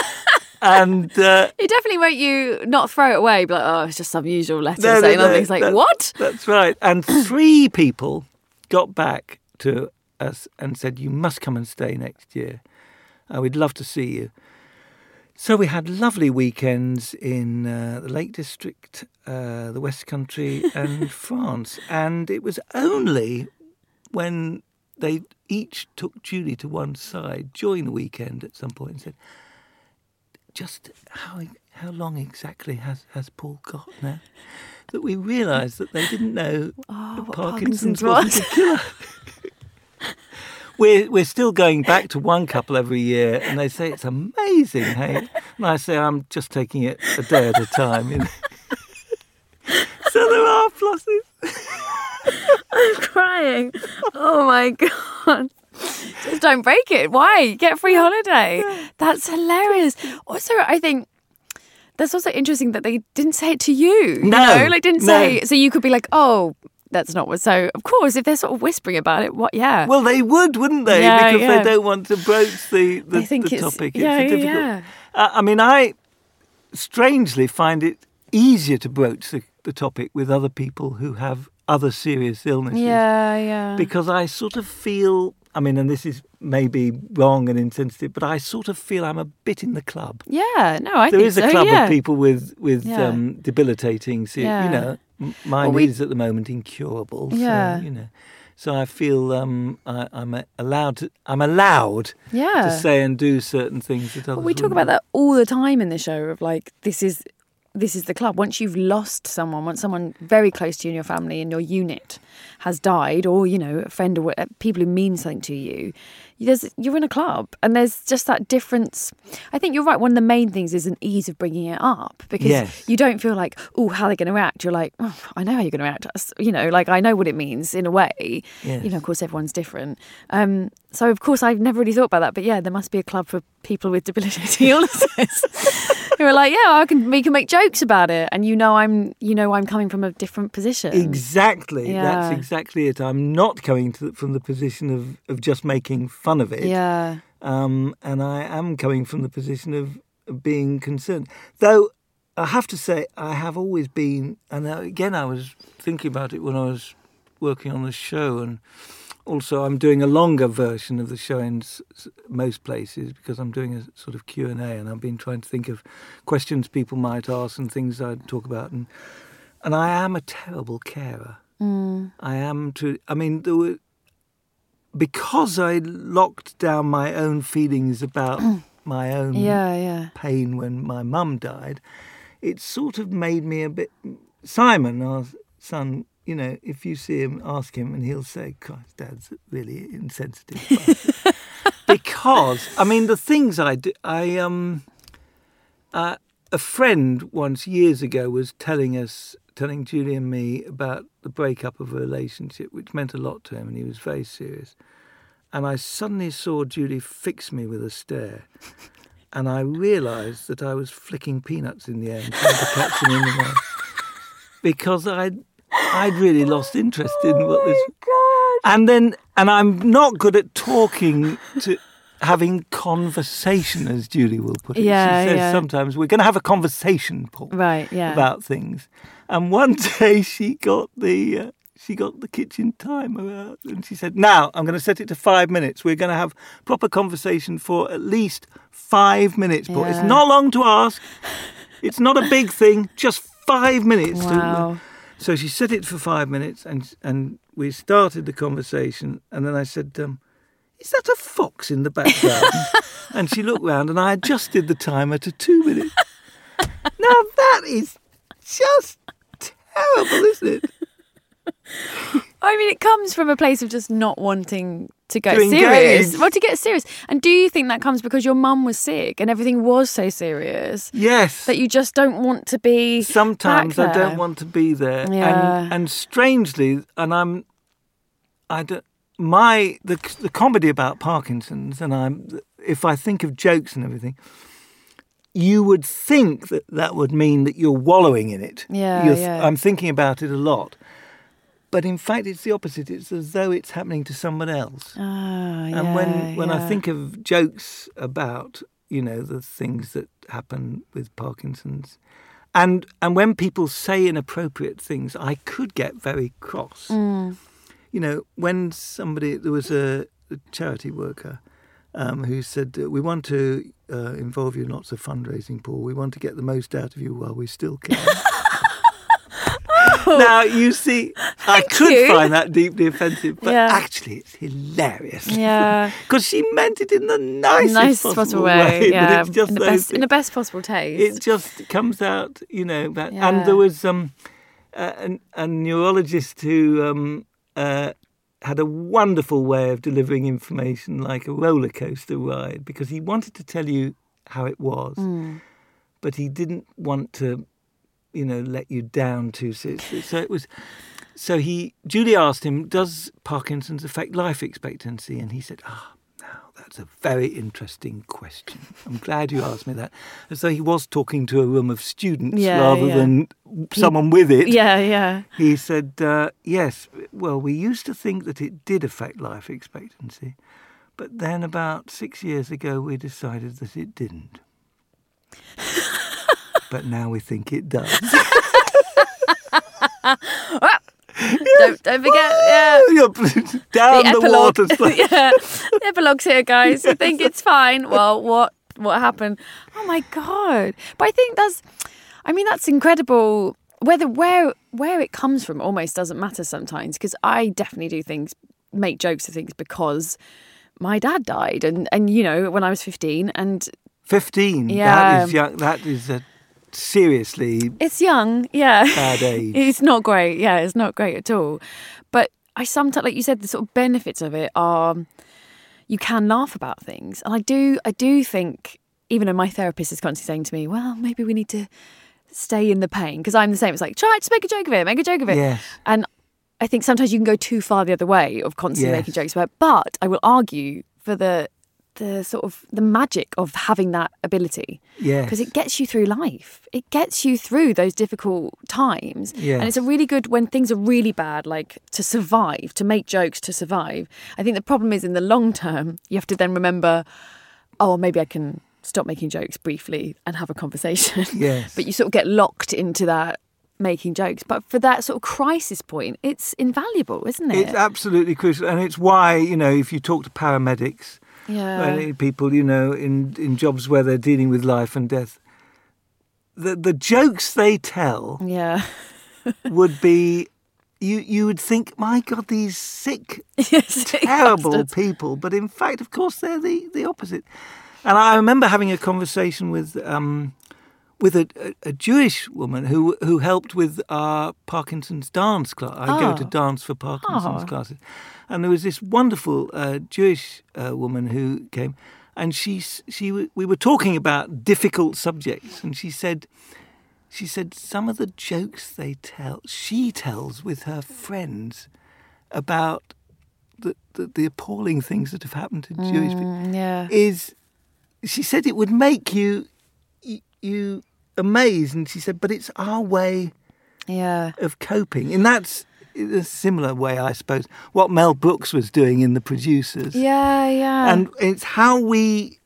and uh, It definitely won't you not throw it away, but like, oh, it's just some usual letter No, saying no, nothing. It's like, that- what? That's right. And three people got back to us and said, You must come and stay next year. Uh, we'd love to see you. So we had lovely weekends in uh, the Lake District, uh, the West Country, and France. And it was only when they each took Julie to one side during the weekend at some point and said, just how how long exactly has, has Paul got now? That we realised that they didn't know Oh, Parkinson's, Parkinson's wasn't a killer. we're we're still going back to one couple every year, and they say it's amazing. Hey, and I say I'm just taking it a day at a time. You know? so there are pluses. I'm crying. Oh my god. Just don't break it. Why? Get free holiday. That's hilarious. Also, I think that's also interesting that they didn't say it to you. you No, know? like didn't no. say. So you could be like, oh, that's not what. So of course, if they're sort of whispering about it, what? Yeah. Well, they would, wouldn't they? Yeah, because yeah. they don't want to broach the the, They think the it's- topic. yeah, it's yeah, difficult. yeah. Uh, I mean, I strangely find it easier to broach the, the topic with other people who have other serious illnesses. yeah, yeah. Because I sort of feel. I mean, and this is maybe wrong and insensitive, but I sort of feel I'm a bit in the club. yeah. No, I There think is a so, club yeah. of people with with Yeah. um, debilitating, Yeah. you know, mine Well, we- is at the moment incurable. Yeah. So, you know, so I feel um, I, I'm allowed to. I'm allowed Yeah. to say and do certain things that others. But we talk wouldn't. about that all the time in the show of like this is this is the club. Once you've lost someone, once someone very close to you in your family in your unit has died, or you know a friend or people who mean something to you, there's you're in a club, and there's just that difference. I think you're right. One of the main things is an ease of bringing it up because Yes. you don't feel like oh how are they're going to react. You're like oh, I know how you're going to react. You know, like I know what it means in a way. Yes. You know, of course everyone's different. Um, so of course I've never really thought about that, but yeah, there must be a club for people with debilitating illnesses who are like, yeah, I can we can make jokes about it, and you know I'm you know I'm coming from a different position. Exactly. Yeah. That's exactly it. I'm not coming to, from the position of, of just making fun of it. Yeah, um, and I am coming from the position of, of being concerned. Though I have to say, I have always been, and uh, again, I was thinking about it when I was working on the show, and also I'm doing a longer version of the show in most places because I'm doing a sort of Q and A, and I've been trying to think of questions people might ask and things I'd talk about, and and I am a terrible carer. Mm. I am to. I mean, there were because I locked down my own feelings about my own Yeah, yeah. pain when my mum died. It sort of made me a bit. Simon, our son, you know, if you see him, ask him, and he'll say, "Christ, Dad's really insensitive." because I mean, the things I do, I um, uh, a friend once years ago was telling us, telling Julie and me about the breakup of a relationship, which meant a lot to him, and he was very serious. And I suddenly saw Julie fix me with a stare, and I realised that I was flicking peanuts in the air and trying to catch them in the mouth because I'd I'd really lost interest in what this. And then, and I'm not good at talking to having conversation, as Julie will put it. Yeah, she says yeah. sometimes we're going to have a conversation, Paul, Right, yeah. about things. And one day she got the. Uh, she got the kitchen timer out and she said, Now I'm going to set it to five minutes. We're going to have proper conversation for at least five minutes. Paul. It's not long to ask. It's not a big thing. Just five minutes. to- Wow. So she set it for five minutes, and and we started the conversation. And then I said, um, "Is that a fox in the background?" and she looked round, and I adjusted the timer to two minutes. now that is just terrible, isn't it? I mean, it comes from a place of just not wanting to get To serious. Well, to get serious. And do you think that comes because your mum was sick and everything was so serious Yes. that you just don't want to be? Sometimes I don't want to be there, Yeah. and and strangely, and I'm, I don't. My the the comedy about Parkinson's, and I'm if I think of jokes and everything, you would think that that would mean that you're wallowing in it. Yeah, You're- yeah. I'm thinking about it a lot, but in fact, it's the opposite. It's as though it's happening to someone else. Ah, yeah, And when, when I think of jokes about, you know, the things that happen with Parkinson's, and and when people say inappropriate things, I could get very cross. Mm. You know, when somebody there was a, a charity worker um, who said, "We want to uh, involve you in lots of fundraising, Paul. We want to get the most out of you while we still can." now you see, I could you. find that deeply offensive, but Yeah. actually, it's hilarious. Yeah. Because she meant it in the nicest, nice possible, way, but yeah, it's just in the those best in the best possible taste. It just comes out, you know. That, Yeah. And there was um, a, a neurologist who um, uh, had a wonderful way of delivering information like a roller coaster ride because he wanted to tell you how it was, Mm. but he didn't want to, you know, let you down too seriously. So it was. So he, Julie asked him, "Does Parkinson's affect life expectancy?" And he said, "Ah, now that's a very interesting question. I'm glad you asked me that." As though he was talking to a room of students Yeah, rather yeah. than someone with it. yeah, yeah. He said, uh, "Yes. Well, we used to think that it did affect life expectancy, but then about six years ago, we decided that it didn't." But now we think it does. Don't, don't forget. Yeah. Down the, epilogue. water yeah, the epilogue's here, guys. I think it's fine. Well, what what happened? Oh my god! But I think that's. I mean, that's incredible. Whether where where it comes from almost doesn't matter sometimes because I definitely do things, make jokes of things because my dad died, and and you know when I was fifteen, and 15. Yeah. That is young. That is a seriously it's young, yeah. bad age. It's not great. Yeah, it's not great at all. But I sometimes, like you said, the sort of benefits of it are you can laugh about things, and I do. I do think, even though my therapist is constantly saying to me, "Well, maybe we need to stay in the pain," because I'm the same. It's like try to make a joke of it, make a joke of it, Yes. and I think sometimes you can go too far the other way of constantly Yes. making jokes about. it. But I will argue for the the sort of the magic of having that ability Yeah. because it gets you through life. It gets you through those difficult times. Yeah. And it's a really good when things are really bad, like to survive, to make jokes to survive. I think the problem is in the long term, you have to then remember, oh, maybe I can stop making jokes briefly and have a conversation. Yes. but you sort of get locked into that making jokes, but for that sort of crisis point, it's invaluable, isn't it? It's absolutely crucial, and it's why you know if you talk to paramedics, yeah. people you know in in jobs where they're dealing with life and death, the the jokes they tell Yeah. would be. You, you would think, my God, these sick, Yes, terrible bastards. people, but in fact, of course, they're the, the opposite. And I remember having a conversation with um, with a, a, Jewish woman who who helped with our Parkinson's dance class. I go to Oh. dance for Parkinson's Oh. classes, and there was this wonderful uh, Jewish uh, woman who came, and she she we were talking about difficult subjects, and she said. She said some of the jokes they tell, she tells with her friends about the, the, the appalling things that have happened to Jewish people Mm, yeah. is she said it would make you, you amazed and she said but it's our way Yeah. of coping and that's a similar way i suppose what mel brooks was doing in the producers Yeah, yeah. and it's how we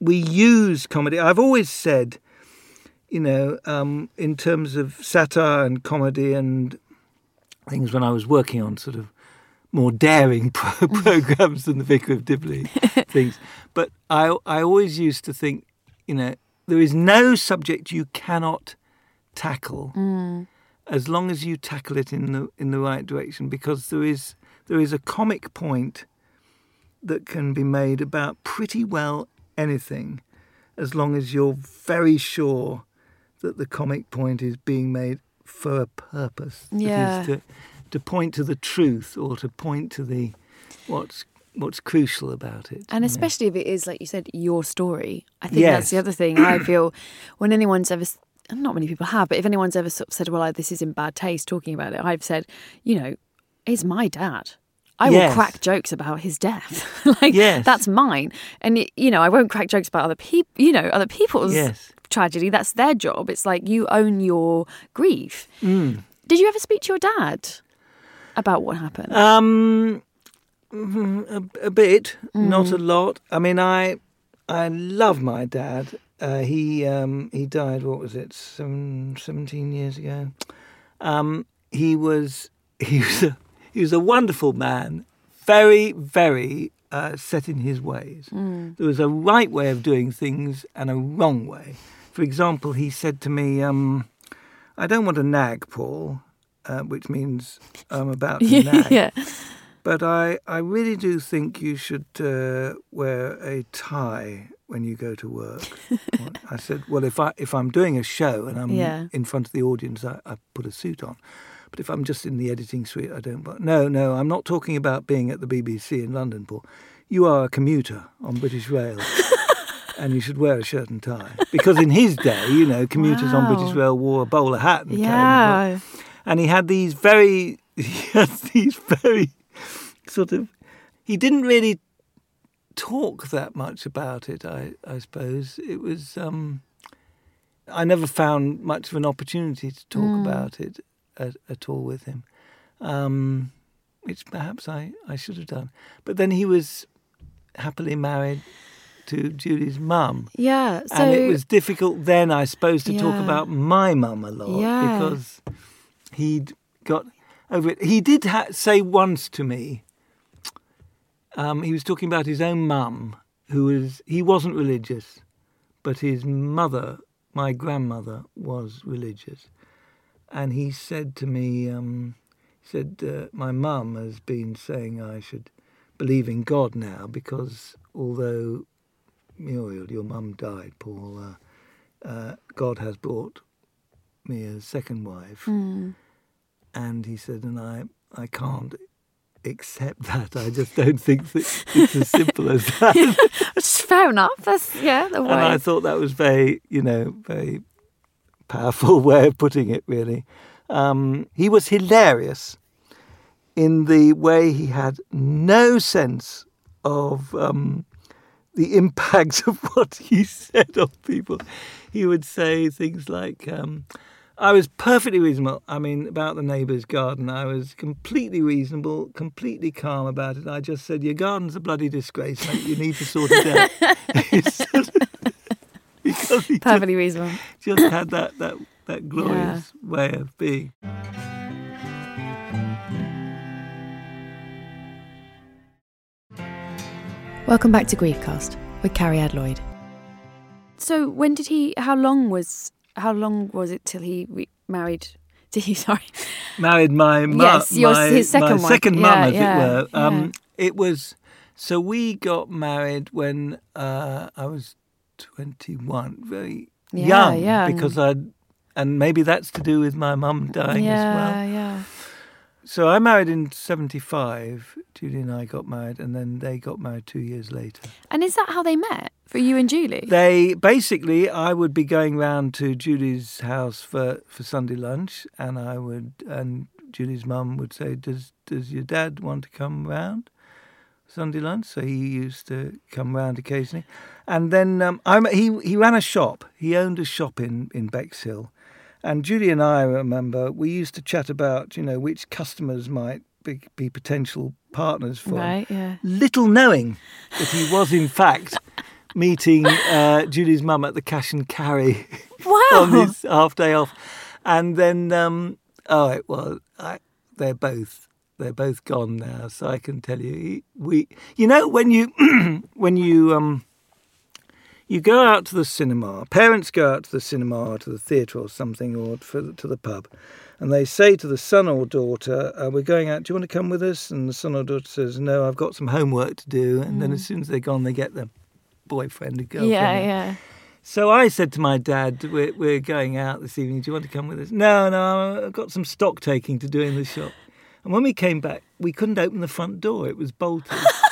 we use comedy i've always said you know um, in terms of satire and comedy and things when i was working on sort of more daring pro- programs than the vicar of dibley things but i i always used to think you know there is no subject you cannot tackle Mm. as long as you tackle it in the in the right direction because there is there is a comic point that can be made about pretty well anything as long as you're very sure that the comic point is being made for a purpose That is Yeah. to to point to the truth or to point to the what's what's crucial about it And know. especially if it is, like you said, your story. I think Yes. that's the other thing. I feel when anyone's ever, not many people have, but if anyone's ever sort of said, well, this is in bad taste talking about it, I've said, you know, it's my dad. I will Yes. crack jokes about his death. like, Yes. that's mine. And, you know, I won't crack jokes about other people, you know, other people's Yes. tragedy. That's their job. It's like you own your grief. Mm. Did you ever speak to your dad about what happened? Um, a, a bit, not a lot. I mean, I I love my dad. Uh, he um, he died. What was it? Seven, 17 years ago. Um, he was he was a, he was a wonderful man. Very very uh, set in his ways. There was a right way of doing things and a wrong way. For example, he said to me, um, "I don't want to nag, Paul." Uh, which means I'm about to nag. yeah. But I, I really do think you should uh, wear a tie when you go to work. I said, well, if I if I'm doing a show and I'm Yeah. in front of the audience, I, I put a suit on. But if I'm just in the editing suite, I don't. But no, no, I'm not talking about being at the BBC in London, Paul. You are a commuter on British Rail. And you should wear a shirt and tie because in his day, you know, commuters on British Rail wore a bowler hat and Yeah. and he had these very he had these very sort of he didn't really talk that much about it i i suppose it was um i never found much of an opportunity to talk Mm. about it at, at all with him um which perhaps i i should have done but then he was happily married to Julie's mum Yeah. So and it was difficult then, I suppose, to talk about my mum a lot Yeah. because he'd got over it. He did ha- say once to me, um, he was talking about his own mum, who was, he wasn't religious, but his mother, my grandmother, was religious. And he said to me, um, he said, uh, my mum has been saying I should believe in God now because although Muriel, your mum died, Paul. Uh, uh, God has brought me a second wife, Mm. and he said, and I, I can't accept that. I just don't think that it's as simple as that. Is fair enough. That's yeah, the way. and I thought that was very, you know, very powerful way of putting it. Really, um, he was hilarious in the way he had no sense of um, the impact of what he said on people. He would say things like. Um, I was perfectly reasonable. I mean, about the neighbour's garden, I was completely reasonable, completely calm about it. I just said, "Your garden's a bloody disgrace, mate. You need to sort it out." because he just, Perfectly reasonable. just had that, that that glorious way of being. Welcome back to Griefcast with Cariad Lloyd. So, when did he? How long was? How long was it till he re- married? Did he? Sorry, Married my mu- Yes, your- my, his second my second Yeah, mum, as yeah, it were. Um. It was so we got married when uh, I was twenty one, very Yeah, young, yeah, because I, and maybe that's to do with my mum dying yeah, as well. Yeah, yeah. So I married in '75. Judy and I got married, and then they got married two years later. And is that how they met for you and Julie? They basically, I would be going round to Judy's house for, for Sunday lunch, and I would, and Judy's mum would say, "Does does your dad want to come round Sunday lunch?" So he used to come round occasionally, and then um, I'm, he he ran a shop. He owned a shop in in Bexhill, and Julie and I remember we used to chat about you know which customers might be, be potential partners for right. Yeah. little knowing that he was in fact meeting uh, Judy's mum at the cash and carry Wow. on his half day off, and then um, oh well, I, they're both they're both gone now, so I can tell you he- we you know when you when you um you go out to the cinema, parents go out to the cinema or to the theatre or something or for, to the pub, and they say to the son or daughter, uh, We're going out, do you want to come with us? And the son or daughter says, No, I've got some homework to do. And then as soon as they're gone, they get their boyfriend or girlfriend. yeah, yeah. So I said to my dad, we're, we're going out this evening. Do you want to come with us? No, no, I've got some stock taking to do in the shop. And when we came back, we couldn't open the front door. It was bolted.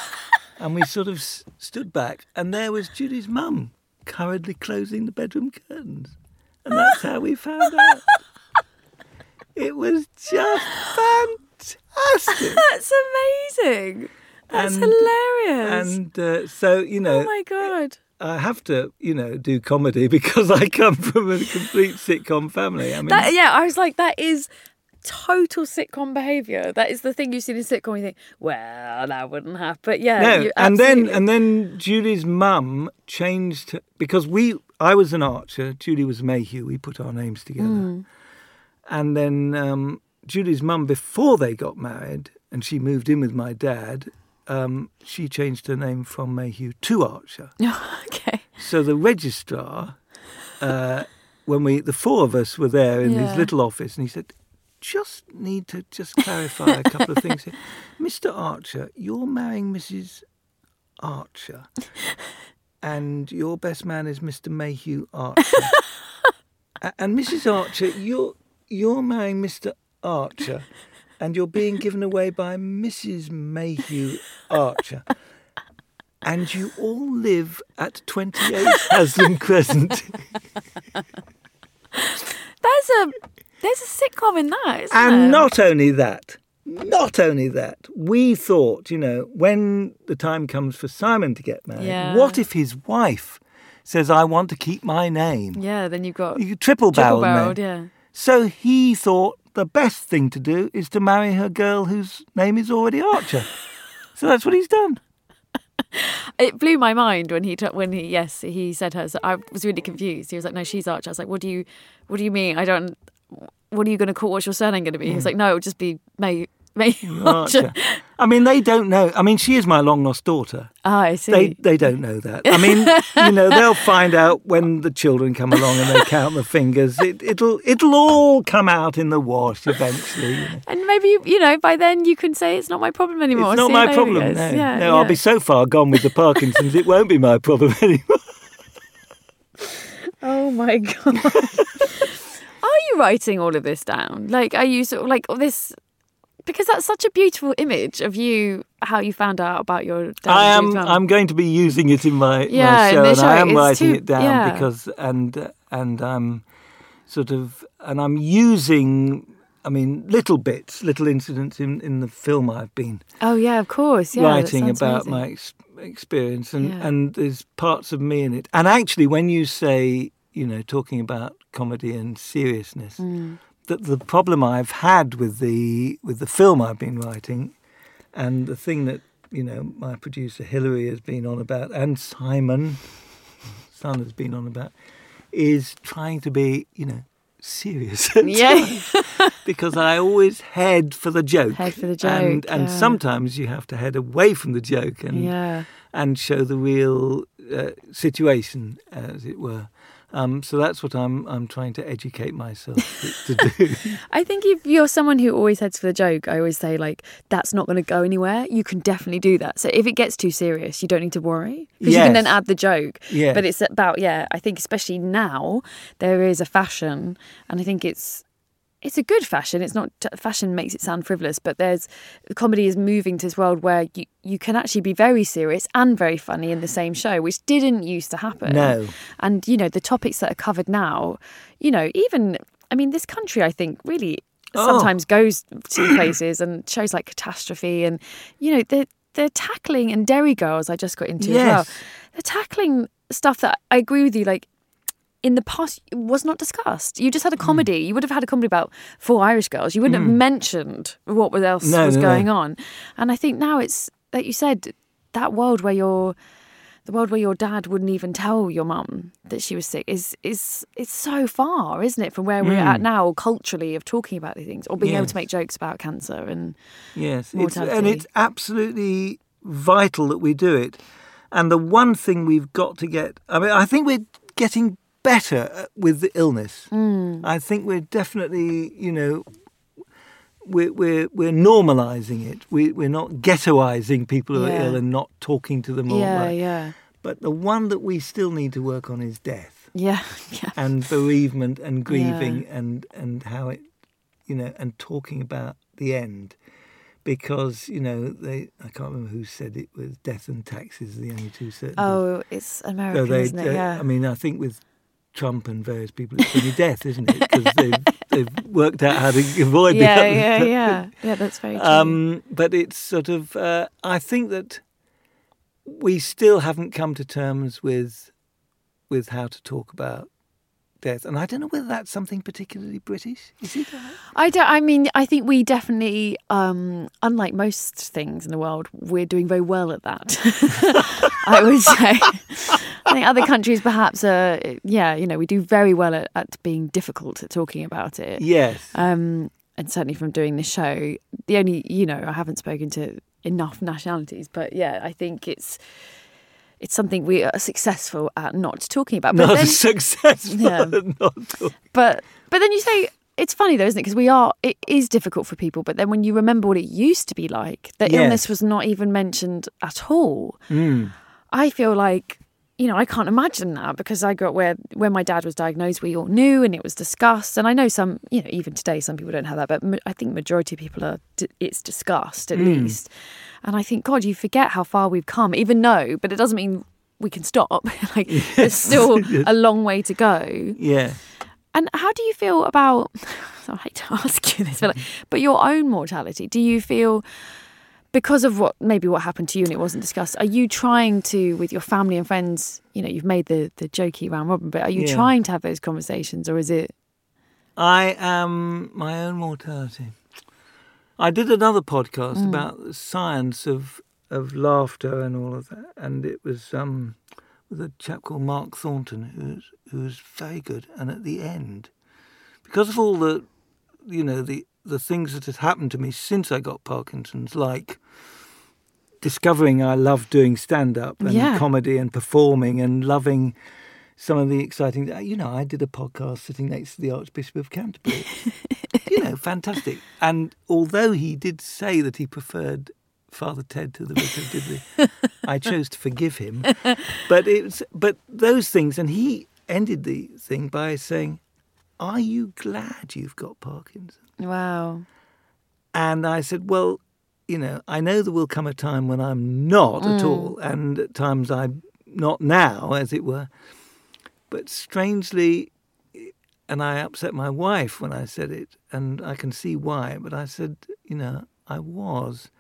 and we sort of s- stood back, and there was Judy's mum hurriedly closing the bedroom curtains. And that's how we found out. It was just fantastic. That's amazing. That's And- hilarious. And uh, so, you know, oh my god. I have to, you know, do comedy because I come from a complete sitcom family. I mean, That yeah, I was like, that is total sitcom behaviour. That is the thing you see in a sitcom. You think, well, that wouldn't happen. But yeah, no, you and then and then Judy's mum changed because we, I was an archer, Judy was Mayhew. We put our names together, Mm. and then um, Judy's mum, before they got married, and she moved in with my dad. Um, she changed her name from Mayhew to Archer. okay. So the registrar, uh, when we the four of us were there in Yeah. his little office, and he said, "Just need to just clarify a couple of things here, Mr. Archer. You're marrying Mrs. Archer, and your best man is Mr. Mayhew Archer, A- and Mrs. Archer, you're you're marrying Mr. Archer." And you're being given away by Mrs. Mayhew Archer. And you all live at 28 Haslam Crescent. There's a there's a sitcom in that, isn't and there? not only that, not only that, we thought, you know, when the time comes for Simon to get married, Yeah. what if his wife says, I want to keep my name? Yeah, then you've got You triple triple barrel barreled. Yeah. So he thought the best thing to do is to marry her girl whose name is already Archer. so that's what he's done. It blew my mind when he when he yes he said her. So I was really confused. He was like, "No, she's Archer." I was like, "What do you what do you mean? I don't. What are you going to call? What's your surname going to be?" He Hmm. like, "No, it'll just be May May Archer." I mean, they don't know. I mean, she is my long lost daughter. Ah, I see. They they don't know that. I mean, you know, they'll find out when the children come along and they count the fingers. It, it'll it'll all come out in the wash eventually. you know. and maybe you, know by then you can say it's not my problem anymore. It's not See my problem. No, Yeah, no, I'll be so far gone with the Parkinson's, it won't be my problem anymore. Oh my god. are you writing all of this down? Like, are you sort of like this? Because that's such a beautiful image of you, how you found out about your. I am. I'm going to be using it in my, Yeah, my in show, and I am writing too- it down yeah. because and and I'm sort of and I'm using. I mean, little bits, little incidents in, in the film I've been Oh yeah, of course. Yeah, writing about amazing. my ex- experience, and Yeah. and there's parts of me in it. And actually, when you say, you know, talking about comedy and seriousness, Mm. that the problem I've had with the with the film I've been writing, and the thing that you know my producer Hilary has been on about, and Simon, son has been on about, is trying to be, you know, serious. Yeah. because I always head for the joke. Head for the joke, And, and yeah. sometimes you have to head away from the joke and, Yeah. and show the real uh, situation, as it were. Um, so that's what I'm I'm trying to educate myself to, to do. I think if you're someone who always heads for the joke, I always say like that's not going to go anywhere. You can definitely do that. So if it gets too serious, you don't need to worry because you can then add the joke. Yeah. But it's about yeah. I think especially now there is a fashion, and I think it's it's a good fashion. It's not fashion makes it sound frivolous, but there's comedy is moving to this world where you you can actually be very serious and very funny in the same show, which didn't used to happen. No. And you know the topics that are covered now, you know even I mean this country I think really Oh. sometimes goes to places and shows like catastrophe and you know they're they're tackling and Derry Girls I just got into as well. They're tackling stuff that I agree with you like in the past it was not discussed. You just Hmm. had a comedy. You would have had a comedy about four Irish girls. You wouldn't have mentioned what else No, was no, no. going on. And I think now it's like you said, that world where you're the world where your dad wouldn't even tell your mum that she was sick is is it's so far, isn't it, from where we're at now culturally of talking about these things or being able to Hmm. Make jokes about cancer and Yes, it's, and it's absolutely vital that we do it. And the one thing we've got to get, I mean, I think we're getting better uh, with the illness. Hmm. I think we're definitely, you know, we're, we're, we're normalising it. We, we're not ghettoising people who Yeah. are ill and not talking to them all. yeah, right. yeah, But the one that we still need to work on is death yeah, yeah. and bereavement and grieving and and how it you know and talking about the end because you know they I can't remember who said it was death and taxes are the only two certainties. Oh, it's So American, they, isn't it? Yeah. I mean I think with Trump and various people it's only death isn't it because they've, they've worked out how to avoid the yeah, other yeah, yeah. Yeah, that's very true. Um, but it's sort of, uh, I think that we still haven't come to terms with with how to talk about death, and I don't know whether that's something particularly British. Is it? I don't. I mean, I think we definitely, um, unlike most things in the world, we're doing very well at that. I would say. I think other countries perhaps are, yeah, you know, we do very well at, at being difficult at talking about it. Yes. Um, and certainly from doing this show, the only, you know, I haven't spoken to enough nationalities, but yeah, I think it's it's something we are successful at not talking about. But not then, successful. Yeah. at not talking. but but then you say it's funny though, isn't it? Because we are it is difficult for people. But then when you remember what it used to be like, the Yes. illness was not even mentioned at all. Mm. I feel like you know I can't imagine that because I grew up where when my dad was diagnosed, we all knew and it was discussed. And I know some you know even today some people don't have that, but I think majority of people are it's discussed at hmm. least. And I think God, you forget how far we've come, even though, but it doesn't mean we can stop. like there's still a long way to go. Yeah. And how do you feel about? I hate to ask you this, but like, but your own mortality. Do you feel because of what maybe what happened to you and it wasn't discussed? Are you trying to, with your family and friends? You know, you've made the the jokey round robin, but are you Yeah. trying to have those conversations, or is it? I am my own mortality. I did another podcast about the science of of laughter and all of that, and it was um, with a chap called Mark Thornton, who's who's very good. And at the end, because of all the, you know, the the things that had happened to me since I got Parkinson's, like discovering I love doing stand up and Yeah. comedy and performing and loving some of the exciting. Uh, you know, I did a podcast sitting next to the Archbishop of Canterbury. you know, fantastic. And although he did say that he preferred Father Ted to the Vicar of Dibley, I chose to forgive him. But it's but those things, and he ended the thing by saying, "Are you glad you've got Parkinson's?" Wow. And I said, well, you know, I know there will come a time when I'm not at all, and at times I'm not now, as it were. But strangely, and I upset my wife when I said it, and I can see why, but I said, you know, I was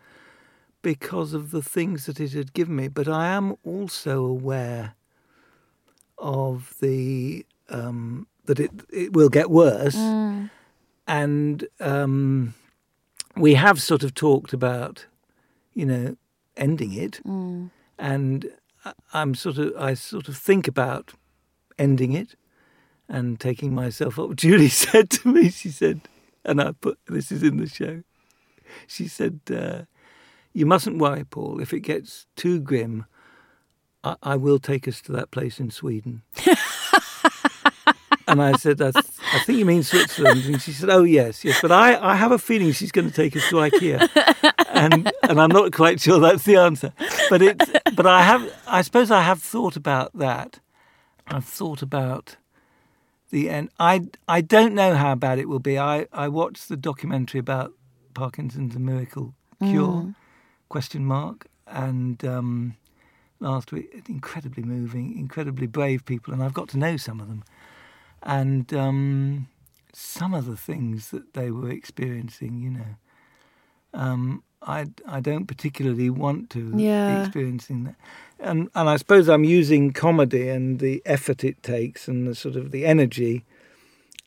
because of the things that it had given me. But I am also aware of the um, that it it will get worse and um, we have sort of talked about, you know, ending it, and I- I'm sort of I sort of think about ending it, and taking myself up, Julie said to me, she said, and I put this is in the show. She said, uh, "You mustn't worry, Paul. If it gets too grim, I, I will take us to that place in Sweden." and I said, I, th- I, think you mean Switzerland. And she said, Oh, yes, yes. But I, I have a feeling she's going to take us to IKEA. And, and I'm not quite sure that's the answer. But, it, but I, have, I suppose I have thought about that. I've thought about the end. I, I don't know how bad it will be. I, I watched the documentary about Parkinson's, a miracle cure, mm. question mark. And um, last week, incredibly moving, incredibly brave people. And I've got to know some of them and um, some of the things that they were experiencing, you know, um, I I don't particularly want to yeah. be experiencing that, and and I suppose I'm using comedy and the effort it takes and the sort of the energy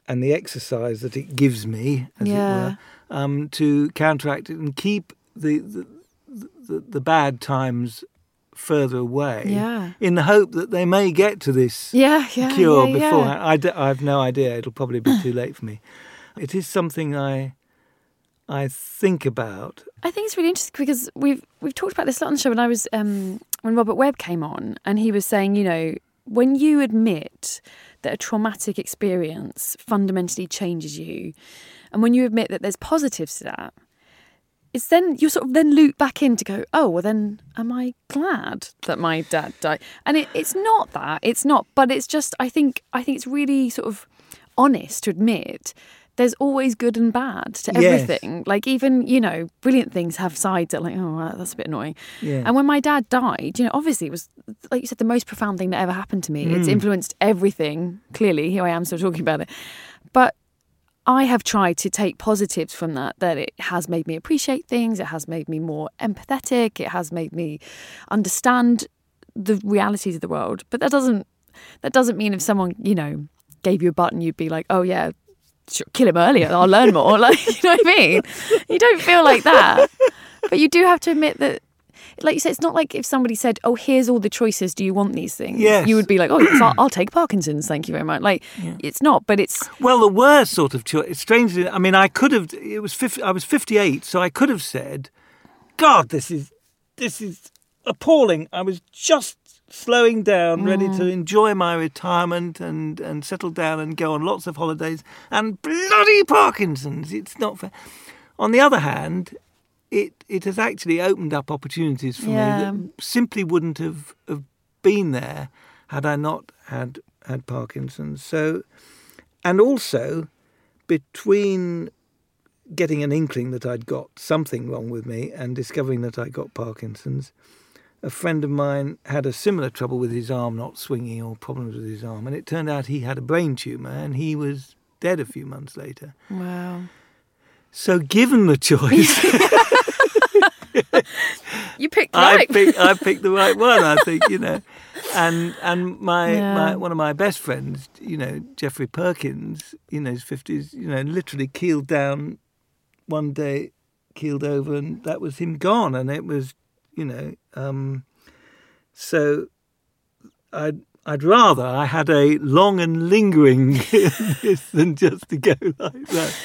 and the exercise that it gives me, as yeah. it were, um, to counteract it and keep the the, the, the bad times further away yeah. in the hope that they may get to this yeah, yeah, cure yeah, beforehand. I, d- I have no idea. It'll probably be too late for me. It is something I I think about. I think it's really interesting because we've we've talked about this a lot on the show. When I was um, when Robert Webb came on, and he was saying, you know, when you admit that a traumatic experience fundamentally changes you, and when you admit that there's positives to that, it's then you sort of then loop back in to go, oh, well, then am I glad that my dad died? And it, it's not that, it's not, but it's just, I think, I think it's really sort of honest to admit there's always good and bad to everything. Yes. Like even you know, brilliant things have sides that like, oh, that's a bit annoying. Yeah. And when my dad died, you know, obviously it was like you said, the most profound thing that ever happened to me. Mm. It's influenced everything. Clearly, here I am still talking about it. But I have tried to take positives from that, that it has made me appreciate things, it has made me more empathetic, it has made me understand the realities of the world. But that doesn't that doesn't mean if someone, you know, gave you a button, you'd be like, oh yeah, kill him earlier, I'll learn more. Like, you know what I mean? You don't feel like that. But you do have to admit that like you said, it's not like if somebody said, "Oh, here's all the choices. Do you want these things?" Yes. you would be like, "Oh, yes, I'll, I'll, take Parkinson's. Thank you very much." Like yeah. it's not, but it's well, the were sort of choice. Strangely, I mean, I could have. It was 50, I was fifty eight, so I could have said, "God, this is this is appalling." I was just slowing down, mm. ready to mm. enjoy my retirement and and settle down and go on lots of holidays. And bloody Parkinson's! It's not fair. On the other hand, it it has actually opened up opportunities for yeah. me that simply wouldn't have, have been there had I not had had Parkinson's. So, and also between getting an inkling that I'd got something wrong with me and discovering that I got Parkinson's, a friend of mine had a similar trouble with his arm not swinging or problems with his arm, and it turned out he had a brain tumor and he was dead a few months later. Wow. So, given the choice, you picked right. I picked, I picked the right one. I think you know, and and my, yeah. my one of my best friends, you know, Jeffrey Perkins, you know, his fifties, you know, literally keeled down one day, keeled over, and that was him gone. And it was, you know, um, so I'd I'd rather I had a long and lingering than just to go like that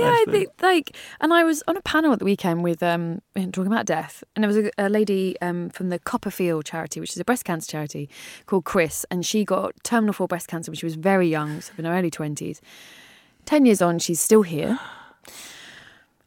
yeah, I think like, and I was on a panel at the weekend with um talking about death, and there was a, a lady um from the CoppaFeel charity, which is a breast cancer charity, called Kris, and she got terminal four breast cancer when she was very young, so in her early twenties. Ten years on, she's still here.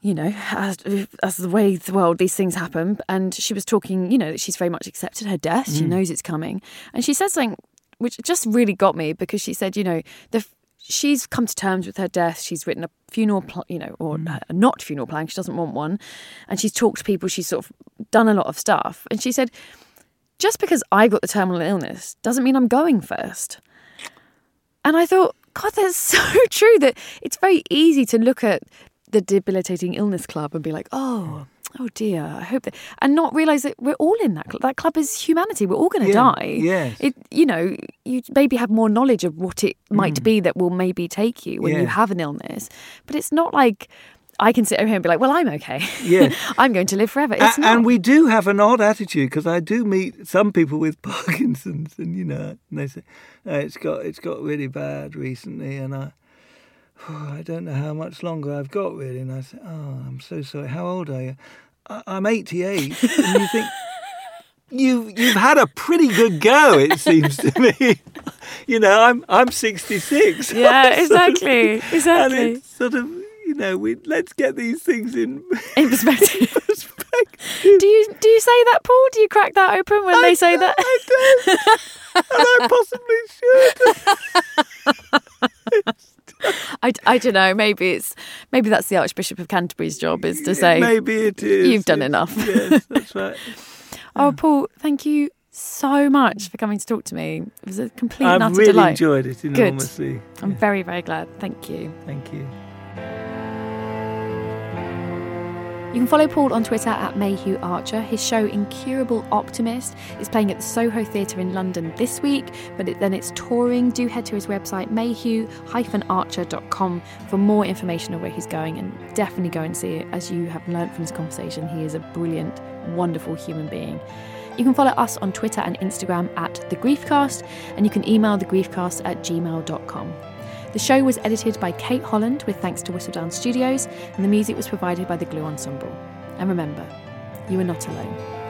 You know, as, as the way the world, these things happen. And she was talking, you know, that she's very much accepted her death. She mm. knows it's coming. And she said something which just really got me because she said, you know, the she's come to terms with her death. She's written a funeral, pl- you know, or mm. not funeral plan. She doesn't want one, and she's talked to people. She's sort of done a lot of stuff, and she said, just because I got the terminal illness doesn't mean I'm going first. And I thought, God, that's so true. That it's very easy to look at the debilitating illness club and be like, oh oh dear, I hope that, and not realize that we're all in that club. That club is humanity. We're all going to yeah, die. Yes. It, you know, you maybe have more knowledge of what it might mm. be that will maybe take you when yeah. you have an illness, but it's not like I can sit over here and be like, well, I'm okay. Yeah. I'm going to live forever. It's A- not. and we do have an odd attitude because I do meet some people with Parkinson's, and you know, and they say "Oh, it's got it's got really bad recently, and I. I don't know how much longer I've got really, and I said, "Oh, I'm so sorry. How old are you?" I, I'm 88, and you think you've you've had a pretty good go. It seems to me. you know, I'm I'm 66. yeah, exactly. and Exactly. it's sort of you know, we let's get these things in In perspective. perspective. do you do you say that, Paul? Do you crack that open when they say that? I don't. and I possibly should. I, I don't know. Maybe it's maybe that's the Archbishop of Canterbury's job is to say, Maybe it is. You've done Yes, enough. Yes, that's right. "Oh, mm. Paul, thank you so much for coming to talk to me. It was a complete I've utter really delight. enjoyed it enormously. I'm very very glad. Thank you." Thank you. You can follow Paul on Twitter at Mayhew Archer. His show Incurable Optimist is playing at the Soho Theatre in London this week, but it, then it's touring. Do head to his website mayhew-archer.com for more information on where he's going and definitely go and see it. As you have learnt from this conversation, he is a brilliant, wonderful human being. You can follow us on Twitter and Instagram at The Griefcast, and you can email thegriefcast at gmail.com. The show was edited by Kate Holland with thanks to Whistledown Studios, and the music was provided by the Glue Ensemble. And remember, you are not alone.